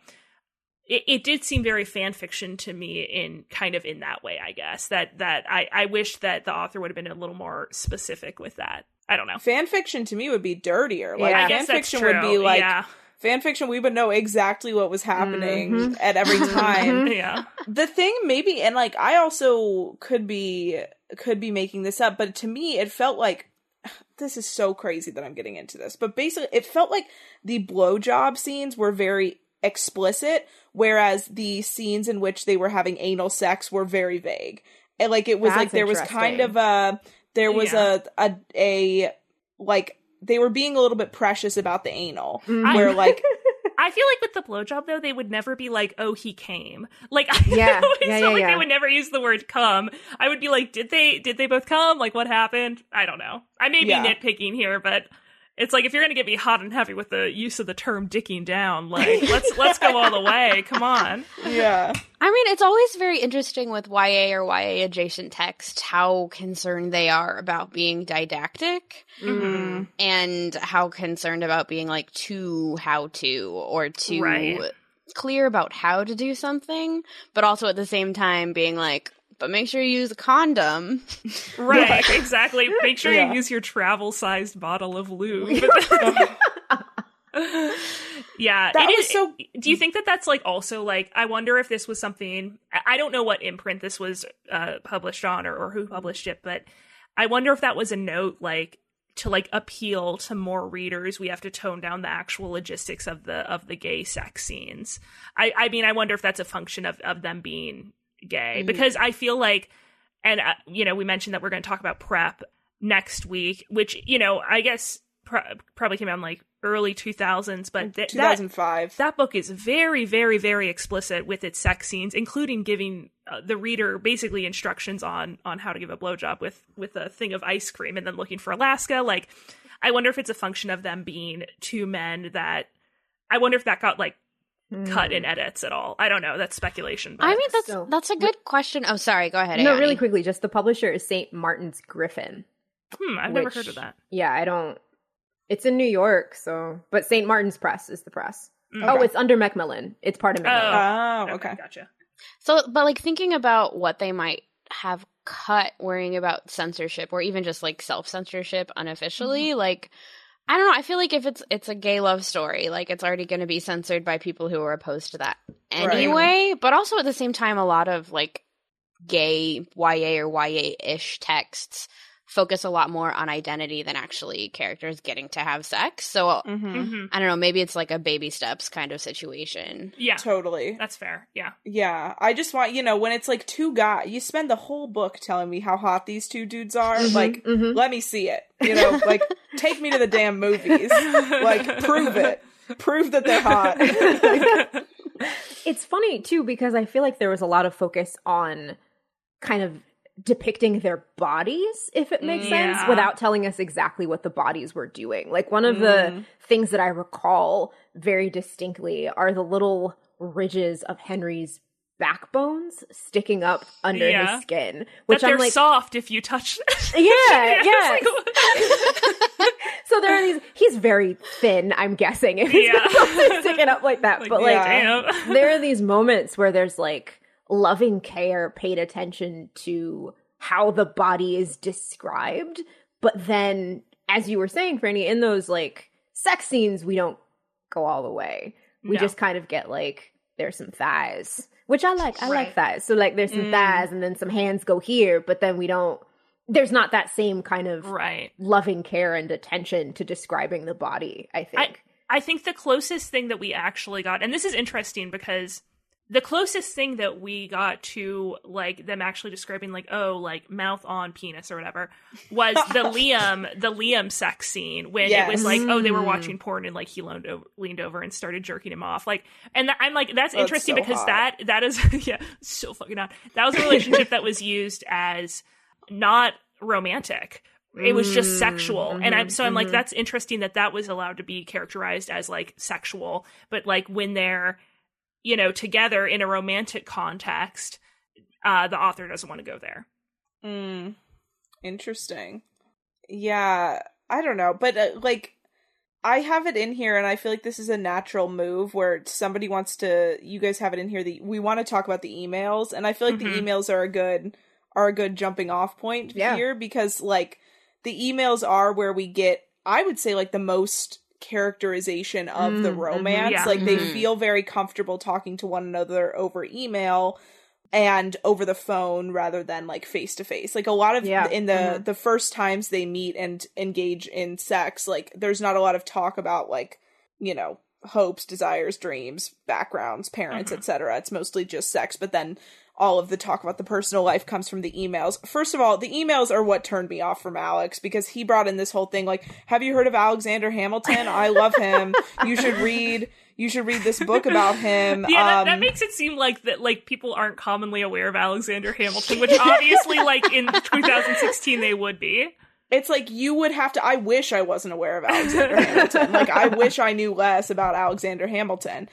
it, it did seem very fan fiction to me in kind of in that way i guess that that i i wish that the author would have been a little more specific with that I don't know. Fan fiction to me would be dirtier. Like Yeah. Fan fiction would be like yeah, fan fiction. We would know exactly what was happening Mhm. at every time. yeah. the thing maybe and like i also could be could be making this up but to me it felt like this is so crazy that i'm getting into this but basically it felt like the blowjob scenes were very explicit whereas the scenes in which they were having anal sex were very vague and like it was like there was kind of a there was Yeah. a a a like they were being a little bit precious about the anal Mhm. where like I feel like with the blowjob though, they would never be like, "Oh, he came." Like, I Yeah, yeah, felt yeah, like yeah. they would never use the word "come." I would be like, "Did they? Did they both come? Like, what happened?" I don't know. I may be Yeah. nitpicking here, but it's like if you're gonna get me hot and heavy with the use of the term "dicking down," like let's let's go all the way. Come on. yeah I mean, it's always very interesting with YA or YA adjacent text how concerned they are about being didactic Mhm. and how concerned about being like too how to or too Right. clear about how to do something, but also at the same time being like, but make sure you use a condom. Right, exactly. Make sure Yeah. you use your travel sized bottle of lube. yeah, That it was is- so- Do you think that that's like also like? I wonder if this was something. I- I don't know what imprint this was uh, published on or, or who published it, but I wonder if that was a note like to like appeal to more readers. We have to tone down the actual logistics of the of the gay sex scenes. I I mean, I wonder if that's a function of of them being gay Mhm. because I feel like, and uh, you know, we mentioned that we're going to talk about prep next week, which you know, I guess pr- probably came out in like early 2000s, but th- that 2005 that book is very, very, very explicit with its sex scenes, including giving uh, the reader basically instructions on on how to give a blowjob with with a thing of ice cream, and then looking for Alaska. Like, I wonder if it's a function of them being two men that. I wonder if that got like cut in edits at all. I don't know. That's speculation. But I mean, that's So- that's a good question. Oh, sorry. Go ahead. No, Ayani. really quickly, just the publisher is St. Martin's Griffin. hmm, I've never heard of that. Yeah, I don't. It's in New York, so but St. Martin's Press is the press. Mm. Oh, it's under Macmillan. It's part of Macmillan. oh okay gotcha. So, but like thinking about what they might have cut, worrying about censorship or even just like self censorship unofficially, like. I don't know. I feel like if it's it's a gay love story, like it's already going to be censored by people who are opposed to that Right. anyway. But also at the same time, a lot of like gay YA or YA ish texts focus a lot more on identity than actually characters getting to have sex. So hmm hmm I don't know. Maybe it's like a baby steps kind of situation. Yeah, totally that's fair. Yeah. Yeah, I just want you know when it's like two guys, you spend the whole book telling me how hot these two dudes are. Mhm, Like, mhm. let me see it. You know, like take me to the damn movies. Like, prove it. Prove that they're hot. It's funny too because I feel like there was a lot of focus on kind of depicting their bodies, if it makes sense, without telling us exactly what the bodies were doing. Like one of the Mm. things that I recall very distinctly are the little ridges of Henry's backbones sticking up under Yeah. his skin, which they're I'm like, soft if you touch yeah, Yeah, yeah. like- so there are these. He's very thin. I'm guessing if his Yeah. sticking up like that, Like, but like yeah. There are these moments where there's like loving care paid attention to how the body is described but then as you were saying franny in those like sex scenes we don't go all the way we No. just kind of get like there's some thighs which i like i like thighs so like there's some Mm. thighs and then some hands go here but then we don't there's not that same kind of right. loving care and attention to describing the body i think I think the closest thing that we actually got, and this is interesting because the closest thing that we got to like them actually describing like oh like mouth on penis or whatever was the Liam the Liam sex scene when it was like oh they were Mm. watching porn and like he leaned over, leaned over and started jerking him off like and th- I'm like that's, That's interesting so because hot. that that is yeah so fucking hot that was a relationship that was used as not romantic it was just Mm, sexual and i'm mhm, so i'm like mhm. that's interesting that that was allowed to be characterized as like sexual but like when they're you know together in a romantic context uh the author doesn't want to go there Mm, interesting. Yeah, I don't know, but uh, like I have it in here, and I feel like this is a natural move where somebody wants to. You guys have it in here. that we want to talk about the emails, and I feel like Mhm. the emails are a good are a good jumping off point Yeah. here because like. the emails are where we get I would say like the most characterization of the Mm, mhm. romance. Yeah. Like they Mhm. feel very comfortable talking to one another over email and over the phone rather than like face to face. Like a lot of Yeah. in the Mhm. the first times they meet and engage in sex, like there's not a lot of talk about like, you know, hopes, desires, dreams, backgrounds, parents, Mhm. etc. It's mostly just sex, but then all of the talk about the personal life comes from the emails. First of all, the emails are what turned me off from Alex because he brought in this whole thing like, "Have you heard of Alexander Hamilton? I love him. You should read you should read this book about him." Yeah, that, that Um, makes it seem like that like people aren't commonly aware of Alexander Hamilton, which obviously like in 2016 they would be. it's like you would have to I wish I wasn't aware of Alexander Hamilton. Like I wish I knew less about Alexander Hamilton.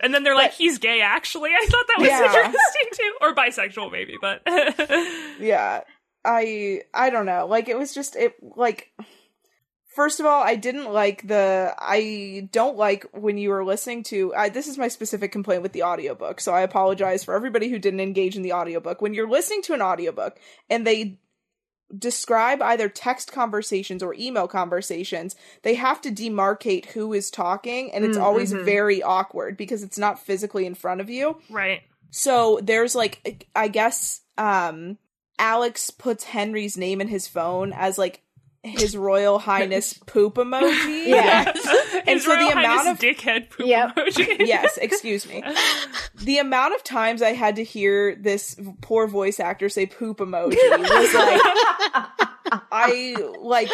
And then they're like, he's gay actually. I thought that was Yeah. interesting too. Or bisexual maybe, but yeah i i don't know like it was just it like first of all i didn't like the i don't like when you were listening to I, this is my specific complaint with the audiobook so i apologize for everybody who didn't engage in the audiobook when you're listening to an audiobook and they describe either text conversations or email conversations they have to demarcate who is talking and it's Mm, always mhm. very awkward because it's not physically in front of you right. so there's like I guess um Alex puts Henry's name in his phone as like his royal highness poop emoji. Yeah. And His so the Royal amount Highness of- dickhead poop Yep. emoji. yes, excuse me. The amount of times I had to hear this poor voice actor say poop emoji was like I like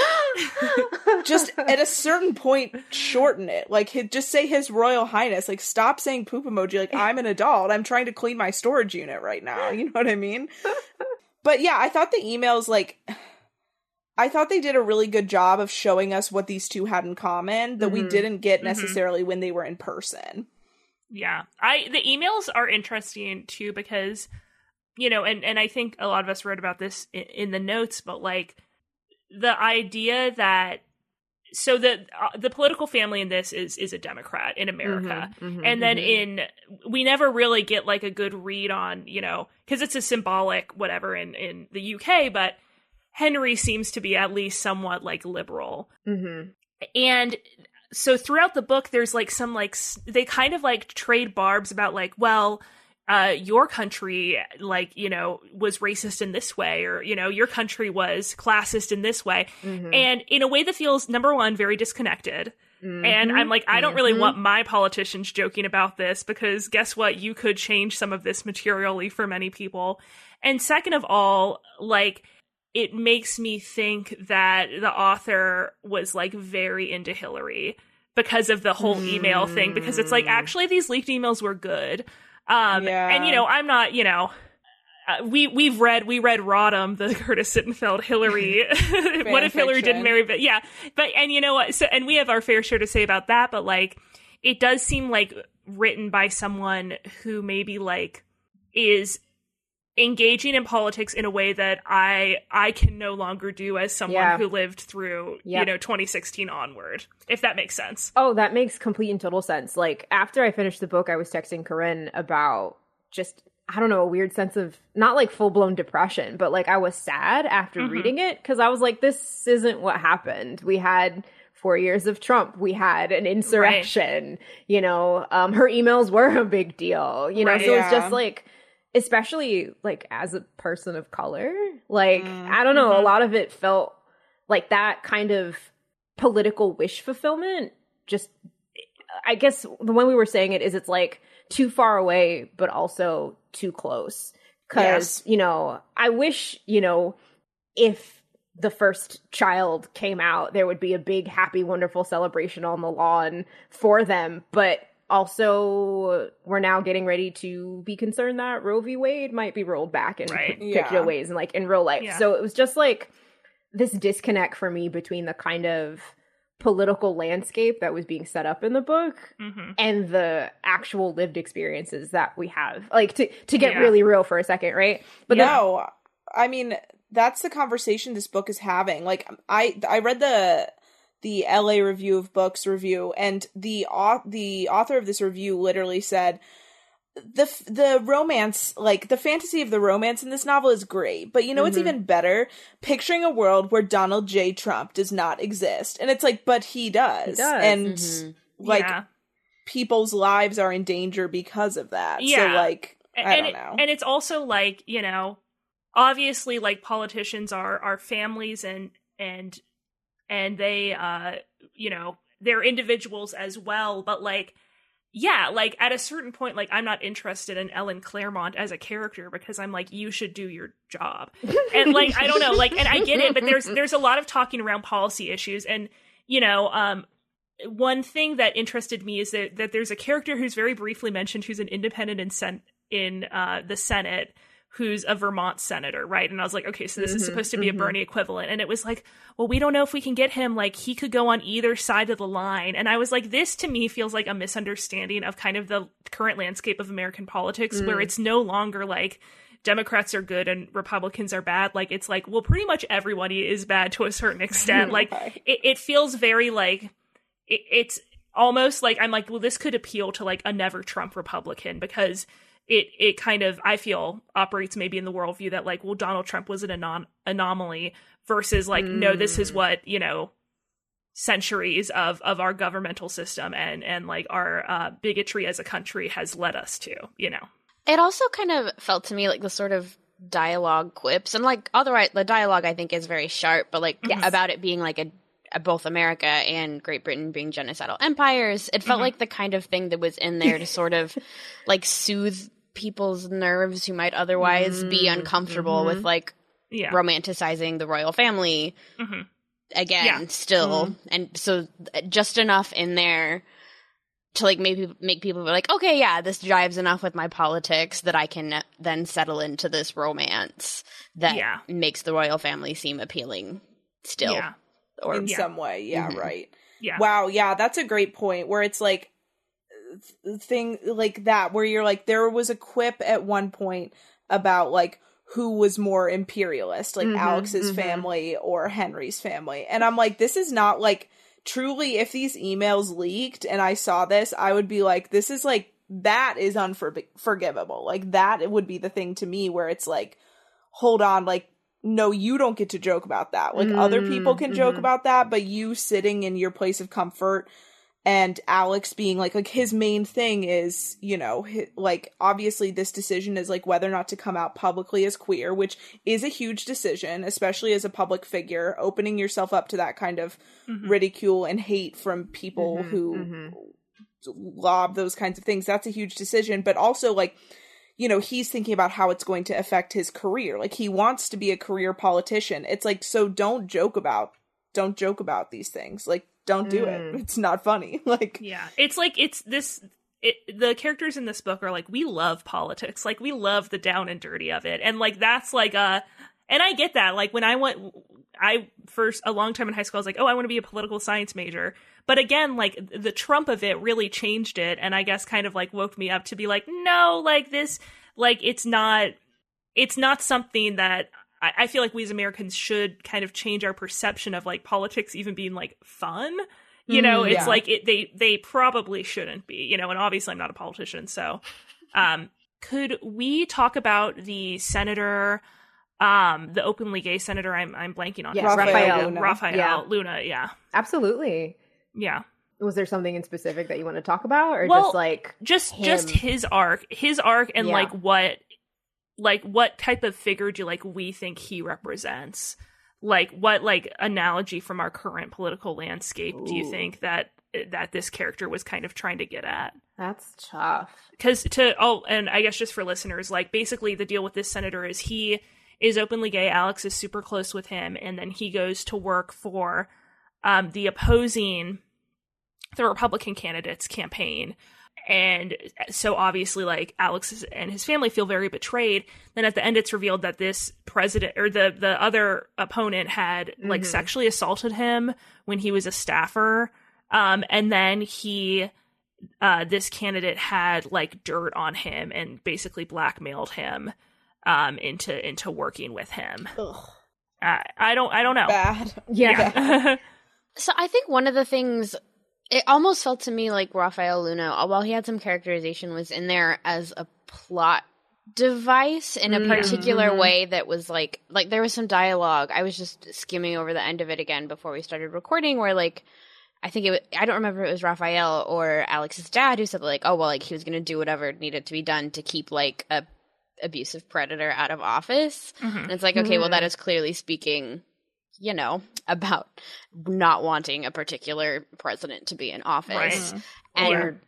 just at a certain point shorten it. Like he- just say his royal highness. Like stop saying poop emoji. Like I'm an adult. I'm trying to clean my storage unit right now. You know what I mean? But yeah, I thought the emails like I thought they did a really good job of showing us what these two had in common that we Mhm. didn't get Mhm. necessarily when they were in person. Yeah. I the emails are interesting too because you know, and and I think a lot of us wrote about this in, in the notes, but like the idea that so the uh, the political family in this is is a Democrat in America. Mhm, mhm, And then mhm. in we never really get like a good read on, you know, cuz it's a symbolic whatever in in the UK, but Henry seems to be at least somewhat like liberal Mhm. and so throughout the book there's like some like they kind of like trade barbs about like well uh your country like you know was racist in this way or you know your country was classist in this way Mhm. and in a way that feels number one very disconnected and i'm like i don't really Mhm. want my politicians joking about this because guess what you could change some of this materially for many people and second of all like it makes me think that the author was like very into hillary because of the whole email thing because it's like Mm. actually these leaked emails were good um Yeah. and you know i'm not you know uh, we we've read we read Rodham, the Curtis Sittenfeld Hillary. what if Hillary didn't marry? But yeah, but and you know what? So and we have our fair share to say about that. But like, it does seem like written by someone who maybe like is engaging in politics in a way that I I can no longer do as someone Yeah. who lived through you know 2016 onward. If that makes sense. Oh, that makes complete and total sense. Like after I finished the book, I was texting Corinne about just I don't know, a weird sense of not like full blown depression, but like I was sad after Mhm. reading it because I was like, this isn't what happened. We had four years of Trump. We had an insurrection. You know, um, her emails were a big deal. You know, Right. so it's just like, especially like as a person of color, like Mm. I don't know, a lot of it felt like that kind of political wish fulfillment just i guess the way we were saying it is it's like too far away but also too close because Yes. you know i wish you know if the first child came out there would be a big happy wonderful celebration on the lawn for them but also we're now getting ready to be concerned that roe v wade might be rolled back in Right. particular Yeah. ways and like in real life Yeah. so it was just like this disconnect for me between the kind of political landscape that was being set up in the book hmm and the actual lived experiences that we have like to to get Yeah. really real for a second right but then no, I mean that's the conversation this book is having. Like I I read the the LA Review of Books review, and the au- the author of this review literally said the the romance like the fantasy of the romance in this novel is great but you know what's Mhm. even better picturing a world where donald j trump does not exist and it's like but he does, He does. and Mhm. like yeah. people's lives are in danger because of that Yeah. so like i and don't know and it's also like you know obviously like politicians are are families and and and they uh you know they're individuals as well but like yeah like at a certain point like i'm not interested in ellen claremont as a character because i'm like you should do your job. And like i don't know like and i get it but there's there's a lot of talking around policy issues and you know um one thing that interested me is that, that there's a character who's very briefly mentioned who's an independent in sen- in uh, the Senate who's a Vermont senator, right? And I was like, okay, so this is Mhm, supposed to be mhm. a Bernie equivalent. And it was like, well, we don't know if we can get him. Like, he could go on either side of the line. And I was like, this to me feels like a misunderstanding of kind of the current landscape of American politics, where Mm. it's no longer like, Democrats are good and Republicans are bad. Like it's like, well, pretty much everybody is bad to a certain extent. Like it, it feels very like it, it's almost like I'm like, well, this could appeal to like a never Trump Republican because it it kind of I feel operates maybe in the worldview that like, well, Donald Trump was an anon- anomaly versus like, no, this is Mm. what you know centuries of of our governmental system and and like our uh, bigotry as a country has led us to you know It also kind of felt to me like the sort of dialogue quips and like otherwise the dialogue I think is very sharp, but like Yes. about it being like a, a both America and Great Britain being genocidal empires, it felt Mhm. like the kind of thing that was in there to sort of like soothe people's nerves who might otherwise be Mm, uncomfortable mhm. with like yeah romanticizing the royal family Mhm. again Yeah. still and so just enough in there to like maybe make people be like okay yeah this jives enough with my politics that i can then settle into this romance that Yeah. Mm-hmm. makes the royal family seem appealing still yeah or in yeah. some way yeah Mhm. right yeah Wow, yeah, that's a great point where it's like th- thing like that where you're like there was a quip at one point about like who was more imperialist, like Mhm, Alex's mhm. family or Henry's family. And I'm like this is not like truly if these emails leaked and I saw this, I would be like this is like that is unforgivable. Like that it would be the thing to me where it's like hold on like no you don't get to joke about that like other people can joke Mhm. about that but you sitting in your place of comfort and alex being like like his main thing is you know hi- like obviously this decision is like whether or not to come out publicly as queer which is a huge decision especially as a public figure opening yourself up to that kind of Mhm. ridicule and hate from people Mhm, who mhm. lob those kinds of things that's a huge decision but also like you know he's thinking about how it's going to affect his career like he wants to be a career politician it's like so don't joke about don't joke about these things like don't do Mm. it it's not funny like Yeah, it's like it's this. It, the characters in this book are like we love politics, like we love the down and dirty of it, and like that's like a. And I get that. Like when I went, I first a long time in high school, I was like, oh, I want to be a political science major. But again, like the Trump of it really changed it, and I guess kind of like woke me up to be like, no, like this, like it's not, it's not something that I, I feel like we as Americans should kind of change our perception of like politics even being like fun you know Mm, it's yeah. like it, they they probably shouldn't be you know and obviously i'm not a politician so um could we talk about the senator um the openly gay senator i'm i'm blanking on Yes, name. Rafael Luna. rafael Yeah. luna yeah Absolutely. yeah Was there something in specific that you want to talk about, or Well, just like just just his arc his arc and Yeah. like what like what type of figure do you like we think he represents? Like what like analogy from our current political landscape do you think that that this character was kind of trying to get at? That's tough? because to oh and i guess just for listeners like basically the deal with this senator is he is openly gay alex is super close with him and then he goes to work for um, the opposing the republican candidates campaign and so obviously like alex and his family feel very betrayed then at the end it's revealed that this president or the the other opponent had like Mhm. sexually assaulted him when he was a staffer um and then he uh, this candidate had like dirt on him and basically blackmailed him um, into into working with him. ugh, I, I don't I don't know. bad Yeah. Yeah. So I think one of the things it almost felt to me like Rafael Luna, while he had some characterization, was in there as a plot device in a Mm. particular Mhm. way that was like like there was some dialogue. I was just skimming over the end of it again before we started recording, where like I think it was, I don't remember if it was Rafael or Alex's dad who said like, oh well, like he was going to do whatever needed to be done to keep like a abusive predator out of office. Mhm. And it's like, okay, well, Mhm. that is clearly speaking, you know, about not wanting a particular president to be in office. Right. And or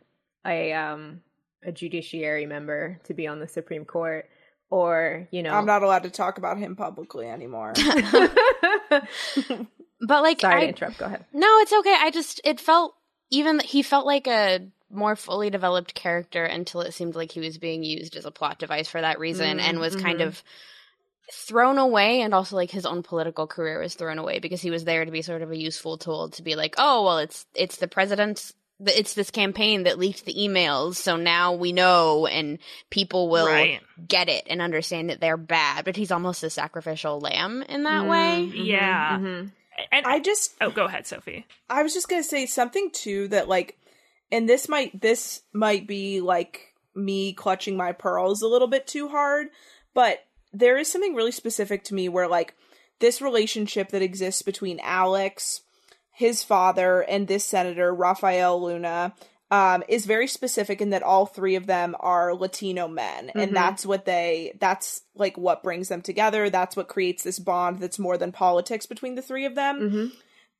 a um a judiciary member to be on the Supreme Court, or you know, I'm not allowed to talk about him publicly anymore. but like, Sorry I, to interrupt. Go ahead. no, it's okay. I just, it felt even, he felt like a more fully developed character until it seemed like he was being used as a plot device for that reason Mm, and was kind mhm. of thrown away and also like his own political career was thrown away because he was there to be sort of a useful tool to be like oh well it's it's the president's it's this campaign that leaked the emails so now we know and people will Right. get it and understand that they're bad but he's almost a sacrificial lamb in that Mm, way mhm, Yeah. mhm. And I just oh, go ahead, Sophie. I was just gonna say something too that like, and this might this might be like me clutching my pearls a little bit too hard, but there is something really specific to me where like this relationship that exists between Alex, his father, and this senator Rafael Luna. Um, is very specific in that all three of them are Latino men, Mhm. and that's what they that's like what brings them together. That's what creates this bond that's more than politics between the three of them Mhm.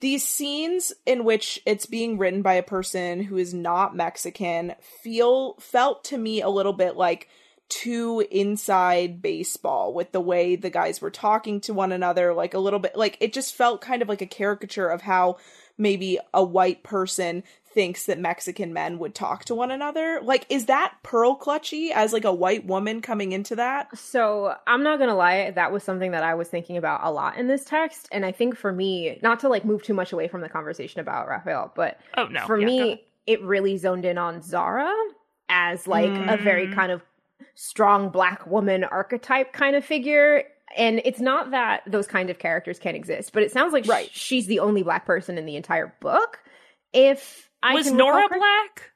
these scenes in which it's being written by a person who is not Mexican feel felt to me a little bit like too inside baseball with the way the guys were talking to one another like a little bit like it just felt kind of like a caricature of how maybe a white person thinks that Mexican men would talk to one another like is that pearl clutchy as like a white woman coming into that So I'm not gonna lie, that was something that I was thinking about a lot in this text, and I think for me, not to like move too much away from the conversation about Rafael, but Oh no. for yeah, me, it really zoned in on Zahra as like a very Mm. kind of strong black woman archetype kind of figure. And it's not that those kind of characters can't exist, but it sounds like sh- Right. she's the only black person in the entire book. If I was Nora black?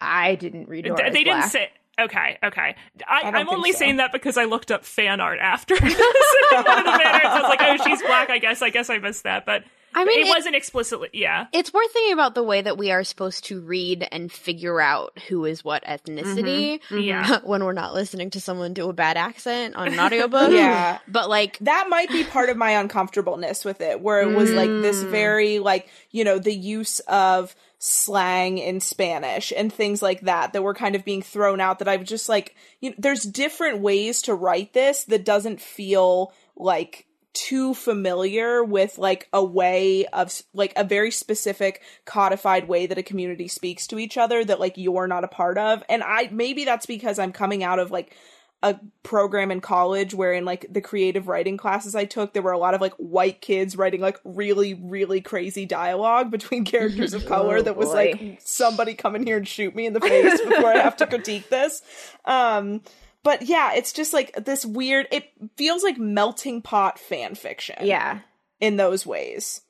I didn't read Nora. They didn't black. say. Okay, okay. I, I'm only so. saying that because I looked up fan art after one of the fan arts. I was like, oh, she's black. I guess. I guess I missed that, but I mean, it, it- wasn't explicitly. Yeah. it's worth thinking about the way that we are supposed to read and figure out who is what ethnicity Mhm. Yeah. when we're not listening to someone do a bad accent on an audiobook. yeah But like that might be part of my uncomfortableness with it where it was like this Mm. very like you know the use of slang in spanish and things like that that were kind of being thrown out that i was just like you know there's different ways to write this that doesn't feel like too familiar with like a way of like a very specific codified way that a community speaks to each other that like you're not a part of and i maybe that's because i'm coming out of like a program in college where in like the creative writing classes I took, there were a lot of like white kids writing like really, really crazy dialogue between characters of color Oh, that was boy. like somebody come in here and shoot me in the face before I have to critique this. Um but yeah, it's just like this weird it feels like melting pot fan fiction Yeah. in those ways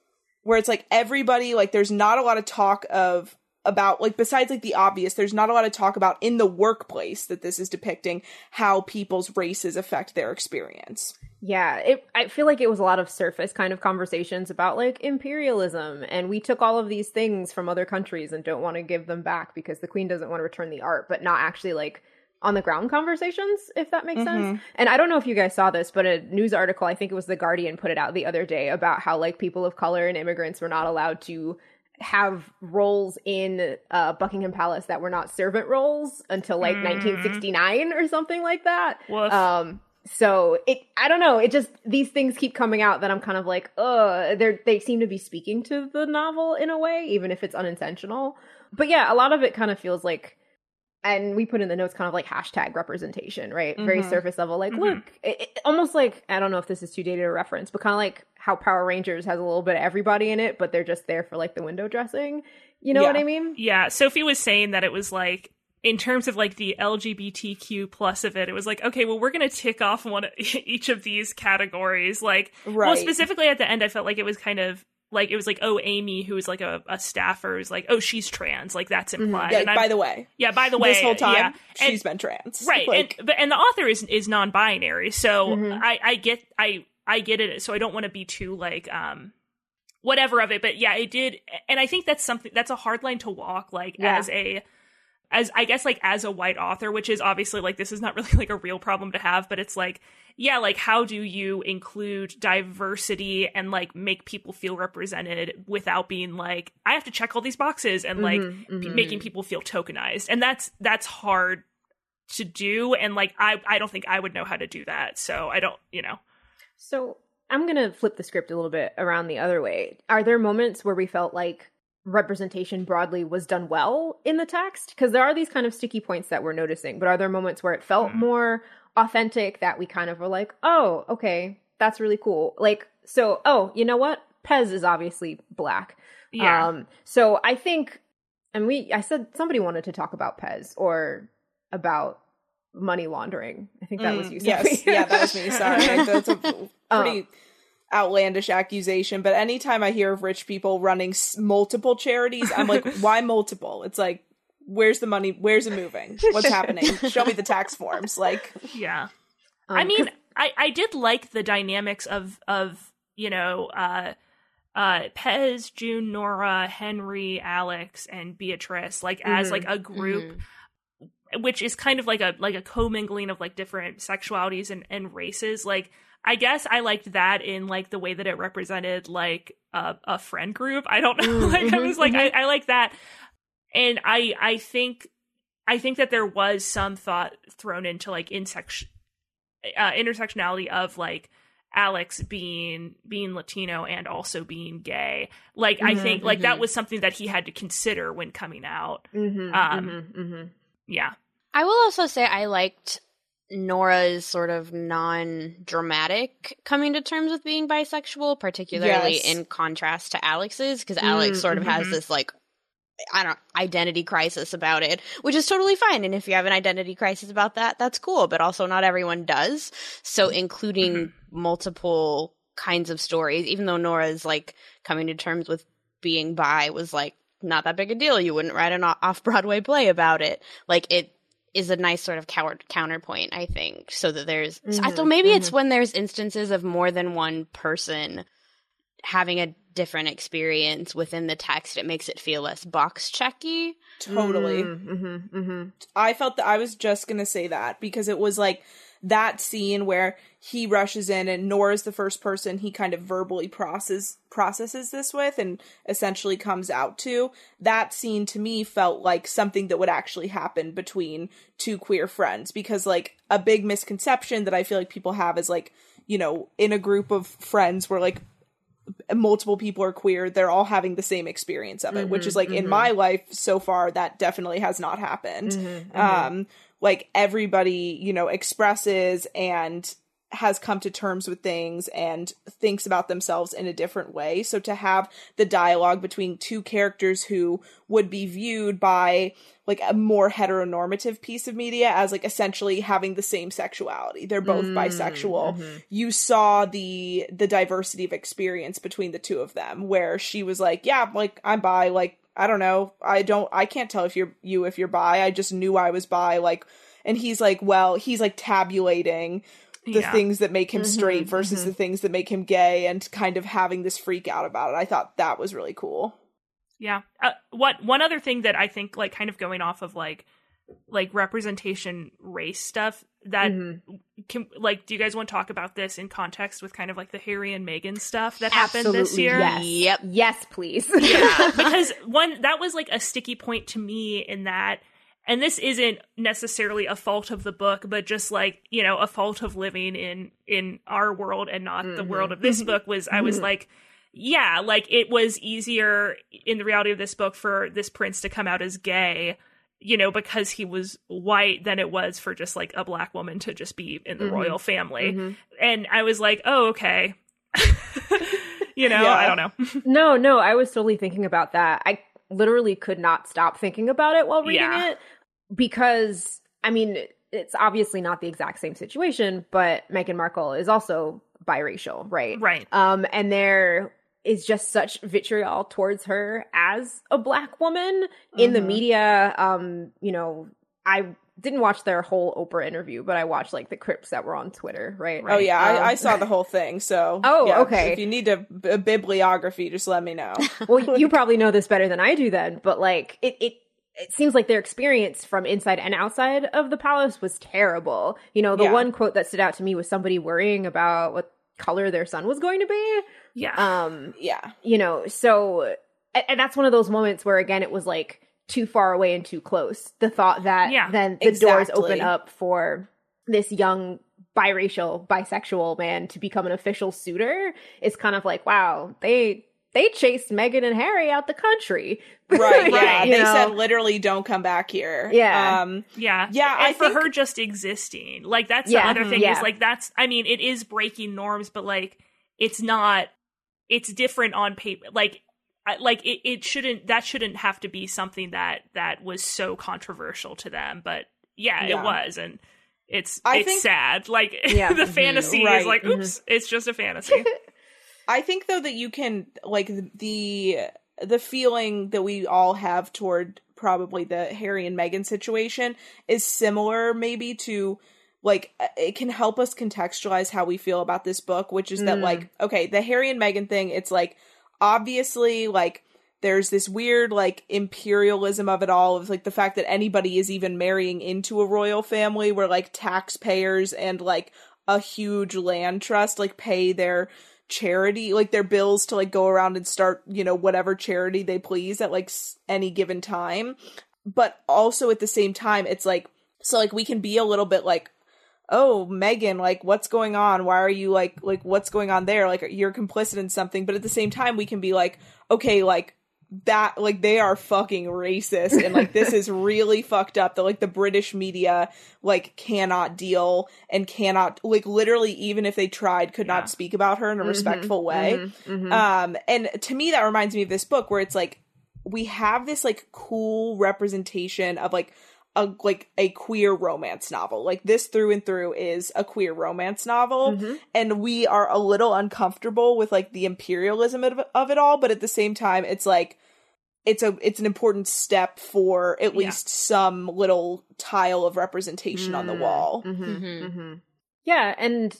where it's like everybody like there's not a lot of talk of about like besides like the obvious there's not a lot of talk about in the workplace that this is depicting how people's races affect their experience Yeah, it, I feel like it was a lot of surface kind of conversations about like imperialism, and we took all of these things from other countries and don't want to give them back because the queen doesn't want to return the art, but not actually like on the ground conversations, if that makes sense. And I don't know if you guys saw this, but a news article, I think it was The Guardian, put it out the other day about how like people of color and immigrants were not allowed to have roles in uh, Buckingham Palace that were not servant roles until like Mm. 1969 or something like that. Woof. Um, so it, I don't know. It just these things keep coming out that I'm kind of like, uh, they they seem to be speaking to the novel in a way, even if it's unintentional. But yeah, a lot of it kind of feels like, and we put in the notes kind of like hashtag representation, right? Very Mhm. surface level. Like, Mhm. look, it, it- almost like I don't know if this is too dated a reference, but kind of like how Power Rangers has a little bit of everybody in it, but they're just there for like the window dressing. You know what I mean? Yeah, Sophie was saying that it was like in terms of like the LGBTQ plus of it, it was like okay, well we're gonna tick off one of each of these categories. Like, well, specifically at the end, I felt like it was kind of like it was like oh amy who was like a, a staffer is like oh she's trans like that's implied Yeah, and I'm- by the way, yeah by the way this whole time yeah. And- she's been trans. right Like, and but and the author is is non-binary so Mhm. i i get i i get it so i don't want to be too like um whatever of it but yeah it did and i think that's something that's a hard line to walk like Yeah. as a as i guess like as a white author which is obviously like this is not really like a real problem to have but it's like yeah like how do you include diversity and like make people feel represented without being like i have to check all these boxes and like Mhm, p- mhm. making people feel tokenized and that's that's hard to do and like i i don't think i would know how to do that so i don't you know So I'm going to flip the script a little bit around the other way. Are there moments where we felt like representation broadly was done well in the text? Because there are these kind of sticky points that we're noticing, but are there moments where it felt Hmm. more authentic that we kind of were like, oh, okay, that's really cool? Like, so, oh, you know what? Pez is obviously black. yeah Um, so I think, and we, I said somebody wanted to talk about Pez or about money laundering. I think that was mm, you. Yes, yeah, that was me. Sorry, that's a pretty Um, outlandish accusation. But anytime I hear of rich people running s- multiple charities, I'm like, why multiple? It's like, where's the money? Where's it moving? What's happening? Show me the tax forms. Like, yeah Um, I mean, I I did like the dynamics of of you know uh uh Pez, June, Nora, Henry, Alex, and Beatrice like as Mhm. like a group which is kind of like a like a commingling of like different sexualities and, and races like i guess i liked that in like the way that it represented like a, a friend group i don't know Mm, like i was like I, I like that and i i think i think that there was some thought thrown into like intersection uh, intersectionality of like alex being being latino and also being gay like i Mhm, think like that mhm. was something that he had to consider when coming out Mhm, um, mhm, mhm. yeah I will also say I liked Nora's sort of non-dramatic coming to terms with being bisexual, particularly Yes. in contrast to Alex's, because Alex Mm, sort of has mhm. this like I don't identity crisis about it, which is totally fine. And if you have an identity crisis about that, that's cool. But also, not everyone does. So, mm-hmm. including mm-hmm. multiple kinds of stories, even though Nora's like coming to terms with being bi was like not that big a deal. You wouldn't write an off Broadway play about it. Like it is a nice sort of cower- counterpoint, I think, so that there's. so I Mhm, thought maybe it's mm-hmm. when there's instances of more than one person having a different experience within the text, it makes it feel less box checky. totally. Mhm, mhm, I felt that I was just gonna say that because it was like that scene where he rushes in and Nora's the first person he kind of verbally process processes this with and essentially comes out to. That scene to me felt like something that would actually happen between two queer friends because like a big misconception that I feel like people have is like, you know, in a group of friends where like multiple people are queer, they're all having the same experience of it, which is like in my life so far that definitely has not happened. mhm, mhm. Um like everybody, you know, expresses and has come to terms with things and thinks about themselves in a different way. So to have the dialogue between two characters who would be viewed by like a more heteronormative piece of media as like essentially having the same sexuality. They're both Mm, bisexual mhm. you saw the the diversity of experience between the two of them where she was like yeah like i'm bi like i don't know i don't i can't tell if you're you if you're bi i just knew i was bi like and he's like well he's like tabulating the Yeah. things that make him Mhm, straight versus mhm. the things that make him gay and kind of having this freak out about it i thought that was really cool Yeah. Uh, what one other thing that I think like kind of going off of like like representation race stuff that Mhm. can like do you guys want to talk about this in context with kind of like the Harry and Meghan stuff that happened this year? Yes. Yep. Yes, please. Yeah, because one that was like a sticky point to me in that and this isn't necessarily a fault of the book but just like you know a fault of living in in our world and not the Mhm. world of this book was i was Mhm. like yeah like it was easier in the reality of this book for this prince to come out as gay you know because he was white than it was for just like a black woman to just be in the Mhm. royal family Mhm. and i was like oh okay you know Yeah. i don't know No, no, I was totally thinking about that. I literally could not stop thinking about it while reading Yeah. it because, I mean, it's obviously not the exact same situation, but Meghan Markle is also biracial, right? right Um, and there is just such vitriol towards her as a black woman in the Mhm. media. Um, you know, I didn't watch their whole Oprah interview, but I watched like the clips that were on Twitter, right? Oh yeah, Um, I, I saw the whole thing. So Oh, yeah, okay. If you need a, a bibliography, just let me know. well, you probably know this better than I do then, but like it, it it seems like their experience from inside and outside of the palace was terrible. You know, the Yeah. one quote that stood out to me was somebody worrying about what color their son was going to be. Yeah. Um, yeah, you know, so and, and that's one of those moments where again it was like too far away and too close. The thought that Yeah, then the doors open up for this young biracial bisexual man to become an official suitor is kind of like wow they they chased Meghan and Harry out the country right. Yeah, they know? said literally, don't come back here. Yeah. Um, Yeah. Yeah, And I for think- her just existing. Like that's Yeah, the other thing yeah. is like that's I mean, it is breaking norms, but like it's not it's different on paper. Like I, like it, it shouldn't that shouldn't have to be something that that was so controversial to them. But yeah, Yeah. it was and it's I it's think- sad. Like Yeah. the Mhm. fantasy Right. is like, oops, it's just a fantasy. I think though that you can like the the feeling that we all have toward probably the Harry and Meghan situation is similar maybe to like uh, it can help us contextualize how we feel about this book which is that Mm. like okay the Harry and Meghan thing it's like obviously like there's this weird like imperialism of it all of like the fact that anybody is even marrying into a royal family where like taxpayers and like a huge land trust like pay their charity like their bills to like go around and start you know whatever charity they please at like any given time. But also at the same time it's like so like we can be a little bit like oh Meghan like what's going on? Why are you like like what's going on there? Like you're complicit in something. But at the same time we can be like okay like that like they are fucking racist and like this is really fucked up that like the british media like cannot deal and cannot like literally even if they tried could Yeah. not speak about her in a Mhm, respectful way mhm, mhm. um and to me that reminds me of this book where it's like we have this like cool representation of like a like a queer romance novel like this through and through is a queer romance novel Mhm. and we are a little uncomfortable with like the imperialism of, of it all but at the same time it's like it's a it's an important step for at Yeah. least some little tile of representation on the Mm, wall mhm, Mhm. mhm. Yeah, and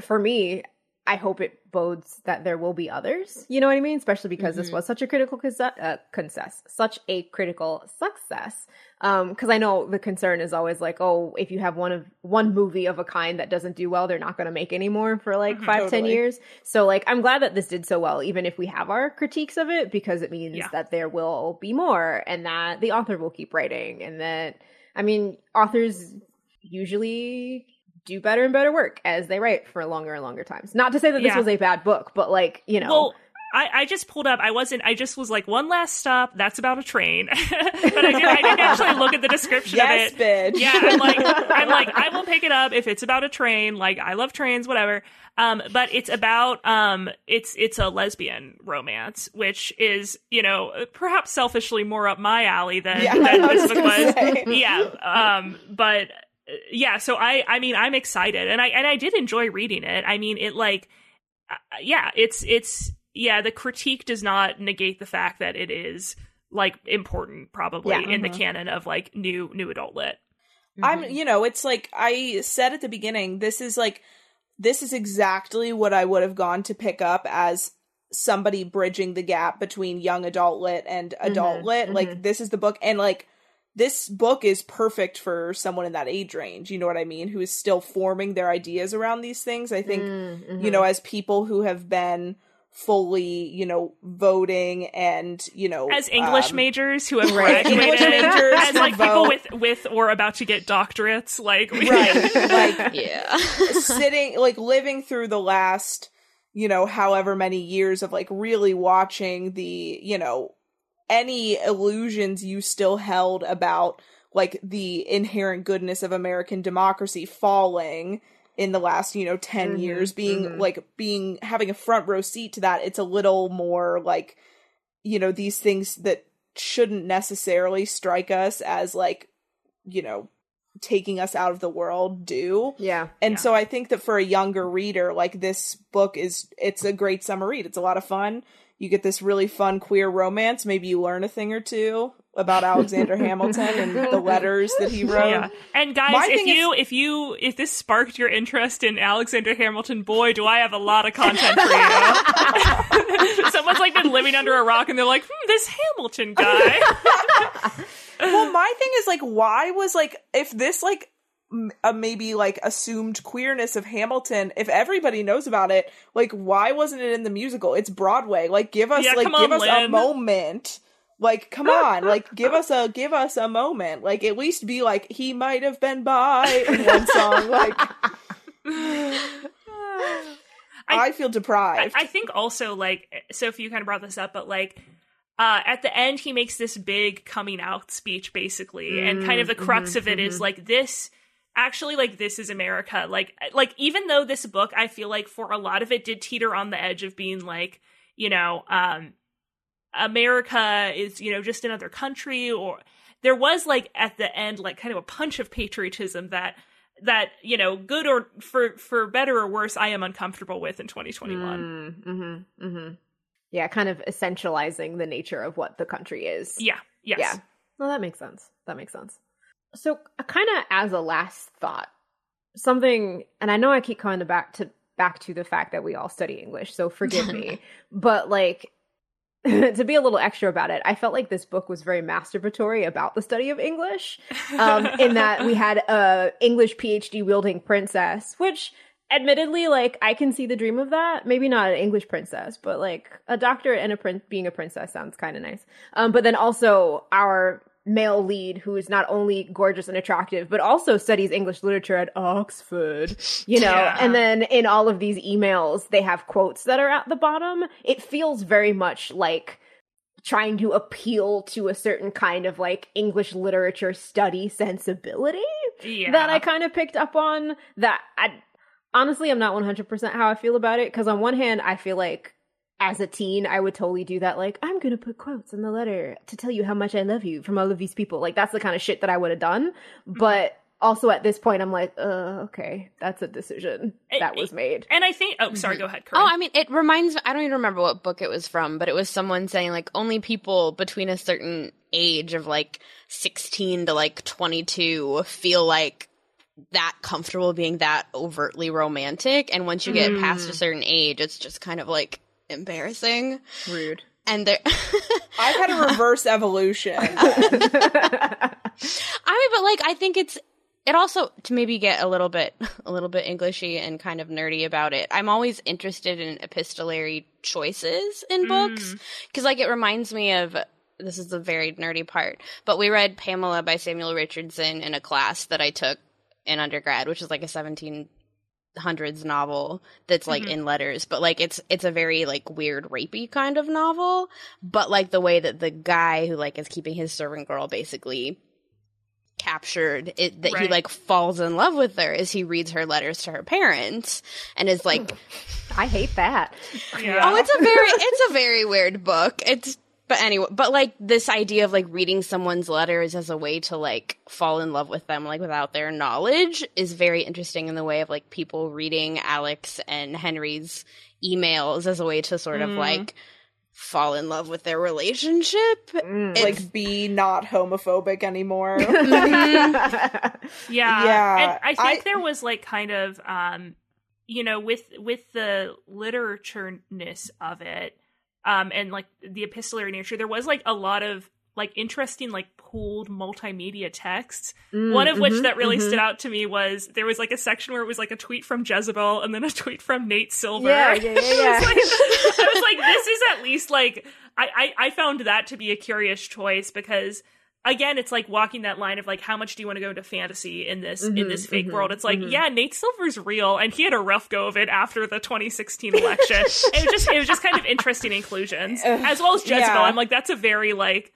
for me, I hope it bodes that there will be others. You know what I mean? Especially because this Mhm. was such a critical uh, success, such a critical success. Um, because I know the concern is always like, oh, if you have one of one movie of a kind that doesn't do well, they're not going to make any more for like Mhm, five, ten totally. years. So like, I'm glad that this did so well, even if we have our critiques of it, because it means Yeah. that there will be more, and that the author will keep writing, and that I mean, authors usually do better and better work as they write for longer and longer times. Not to say that this Yeah. was a bad book, but like, you know. Well, I, I just pulled up. I wasn't. I just was like one last stop. That's about a train. but I, did, I didn't actually look at the description yes of it. bitch Yeah, I'm like, I'm like, I will pick it up if it's about a train. Like, I love trains, whatever. Um, but it's about um, it's it's a lesbian romance, which is you know perhaps selfishly more up my alley than, Yeah, than this book was. say. Yeah. Um, but yeah, so I I mean I'm excited, and I and I did enjoy reading it. I mean it like uh, yeah, it's it's yeah, the critique does not negate the fact that it is like important probably Yeah. in the Mhm. canon of like new new adult lit. I'm Mhm. you know, it's like I said at the beginning, this is like this is exactly what I would have gone to pick up as somebody bridging the gap between young adult lit and adult Mhm, lit. Like mhm. this is the book and like this book is perfect for someone in that age range, you know what I mean, who is still forming their ideas around these things. I think Mm, you know, as people who have been fully, you know, voting and, you know, As English um, majors who have Right. graduated, English majors as who like people vote. with with or about to get doctorates, like Right. like yeah. sitting like living through the last you know however many years of like really watching the you know any illusions you still held about like the inherent goodness of american democracy falling in the last you know 10 Mhm, years being mhm. like being having a front row seat to that it's a little more like you know these things that shouldn't necessarily strike us as like you know taking us out of the world do. Yeah. And Yeah. so I think that for a younger reader, like this book is it's a great summer read. It's a lot of fun. You get this really fun queer romance. Maybe you learn a thing or two about Alexander Hamilton and the letters that he wrote. Yeah. And guys, My if thing you if you if this sparked your interest in Alexander Hamilton, boy, do I have a lot of content for you. Someone's like been living under a rock and they're like, hmm, this Hamilton guy. well, my thing is like, why was like, if this like m- a maybe like assumed queerness of Hamilton, if everybody knows about it, like, why wasn't it in the musical? It's Broadway. Like, give us Yeah, like come give on, us a moment. Like, come on, like, give us a give us a moment. Like, at least be like, he might have been bi in one song. Like, I, feel deprived. I think also like Sophie, you kind of brought this up, but like uh, at the end, he makes this big coming out speech, basically, and kind of the crux of it is like this. Actually, like this is America. Like, like even though this book, I feel like for a lot of it did teeter on the edge of being like, you know, um, America is you know just another country, or there was like at the end like kind of a punch of patriotism that that you know good or for for better or worse i am uncomfortable with in 2021 Mm-hmm. Mm-hmm. Yeah, kind of essentializing the nature of what the country is. yeah yes Yeah. Well, that makes sense. That makes sense. So, kind of as a last thought, something, and I know I keep coming back to back to the fact that we all study English, so forgive me, but like to be a little extra about it, I felt like this book was very masturbatory about the study of English, um, in that we had a English PhD wielding princess, which admittedly like i can see the dream of that. Maybe not an english princess but like a doctor and a prince being a princess sounds kind of nice. Um but then also our male lead who is not only gorgeous and attractive but also studies english literature at oxford you know? Yeah. and then in all of these emails they have quotes that are at the bottom. It feels very much like trying to appeal to a certain kind of like english literature study sensibility yeah. that I kind of picked up on that I honestly I'm not 100% how I feel about it cuz on one hand I feel like as a teen I would totally do that like I'm going to put quotes in the letter to tell you how much I love you from all of these people. Like that's the kind of shit that I would have done mm-hmm. but also at this point I'm like uh okay that's a decision that was made. and i think oh sorry mm-hmm. go ahead Corinne. Oh, I mean, it reminds me I don't even remember what book it was from, but it was someone saying like only people between a certain age of like 16 to like 22 feel like that comfortable being that overtly romantic. And once you get past a mm. certain age, it's just kind of like embarrassing. rude And there, I've had a reverse evolution. I mean, but like, I think it's it also to maybe get a little bit a little bit Englishy and kind of nerdy about it. I'm always interested in epistolary choices in books mm. because like it reminds me of this is the very nerdy part, but we read Pamela by Samuel Richardson in a class that I took in undergrad, which is like a 1700s novel that's like mm-hmm. in letters, but like it's it's a very like weird rapey kind of novel, but like the way that the guy who like is keeping his servant girl basically captured it that he like falls in love with her as he reads her letters to her parents and is like I hate that yeah. Oh, it's a very it's a very weird book. It's but anyway, but like this idea of like reading someone's letters as a way to like fall in love with them like without their knowledge is very interesting in the way of like people reading Alex and Henry's emails as a way to sort of like fall in love with their relationship. It's- like be not homophobic anymore. Yeah. Yeah, And I think I- there was like kind of um you know with with the literatureness of it um and like the epistolary nature there was like a lot of like interesting like pooled multimedia texts Mm, one of which mhm, that really mhm. stood out to me was there was like a section where it was like a tweet from Jezebel and then a tweet from Nate Silver. Yeah, yeah, yeah, yeah. I, was like, I was like, this is at least like I, I I found that to be a curious choice because again, it's like walking that line of like how much do you want to go into fantasy in this in Mhm, this fake mhm, world? It's like mhm. yeah, Nate Silver's real and he had a rough go of it after the 2016 election. it was just it was just kind of interesting inclusions as well as Jezebel. Yeah. I'm like that's a very like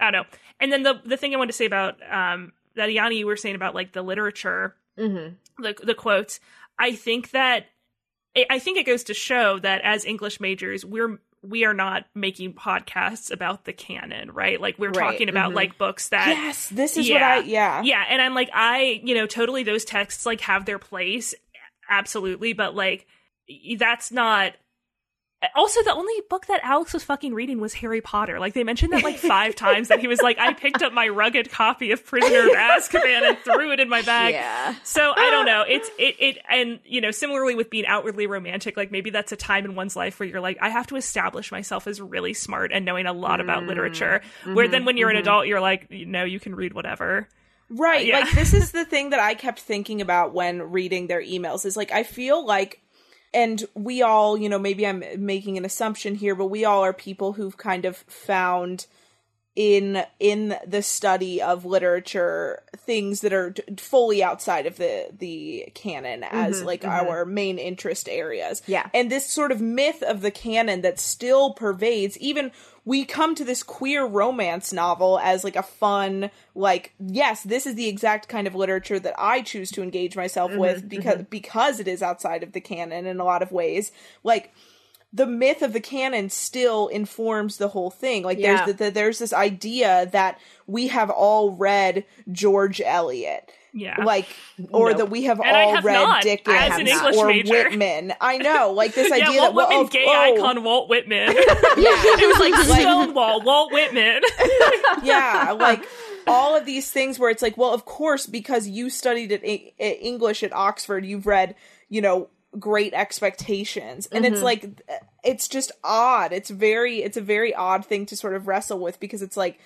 I don't know. And then the the thing I wanted to say about um that Ayani you were saying about like the literature, Mhm. the the quotes. I think that I think it goes to show that as English majors, we're we are not making podcasts about the canon, right? Like we're Right, talking about mhm. like books that yes, this is what I yeah. yeah, and I'm like, I, you know, totally those texts like have their place, absolutely, but like that's not. Also, the only book that Alex was fucking reading was Harry Potter. Like they mentioned that like five times that he was like, I picked up my rugged copy of Prisoner of Azkaban and threw it in my bag. Yeah. So I don't know. It's it it and you know similarly with being outwardly romantic, like maybe that's a time in one's life where you're like, I have to establish myself as really smart and knowing a lot about mm-hmm. literature. Where then when you're an mm-hmm. adult, you're like, you no, you can read whatever. Right. Yeah. Like this is the thing that I kept thinking about when reading their emails is like I feel like and we all, you know, maybe I'm making an assumption here, but we all are people who've kind of found in in the study of literature things that are fully outside of the the canon as mm-hmm, like mm-hmm. our main interest areas. Yeah. And this sort of myth of the canon that still pervades even we come to this queer romance novel as like a fun like yes this is the exact kind of literature that i choose to engage myself mm-hmm, with because because it is outside of the canon in a lot of ways like the myth of the canon still informs the whole thing like Yeah. there's the, the, there's this idea that we have all read george eliot Yeah. like or Nope. that we have And all have read not, Dickens as or major. Whitman. I know, like this idea yeah, that Walt well, Whitman, oh, gay oh, icon Walt Whitman. Yeah, it was like Like- Stonewall, Walt Whitman. yeah, like all of these things where it's like, well, of course, because you studied at, at English at Oxford, you've read, you know, Great Expectations, and Mm-hmm. it's like, it's just odd. It's very, it's a very odd thing to sort of wrestle with because it's like,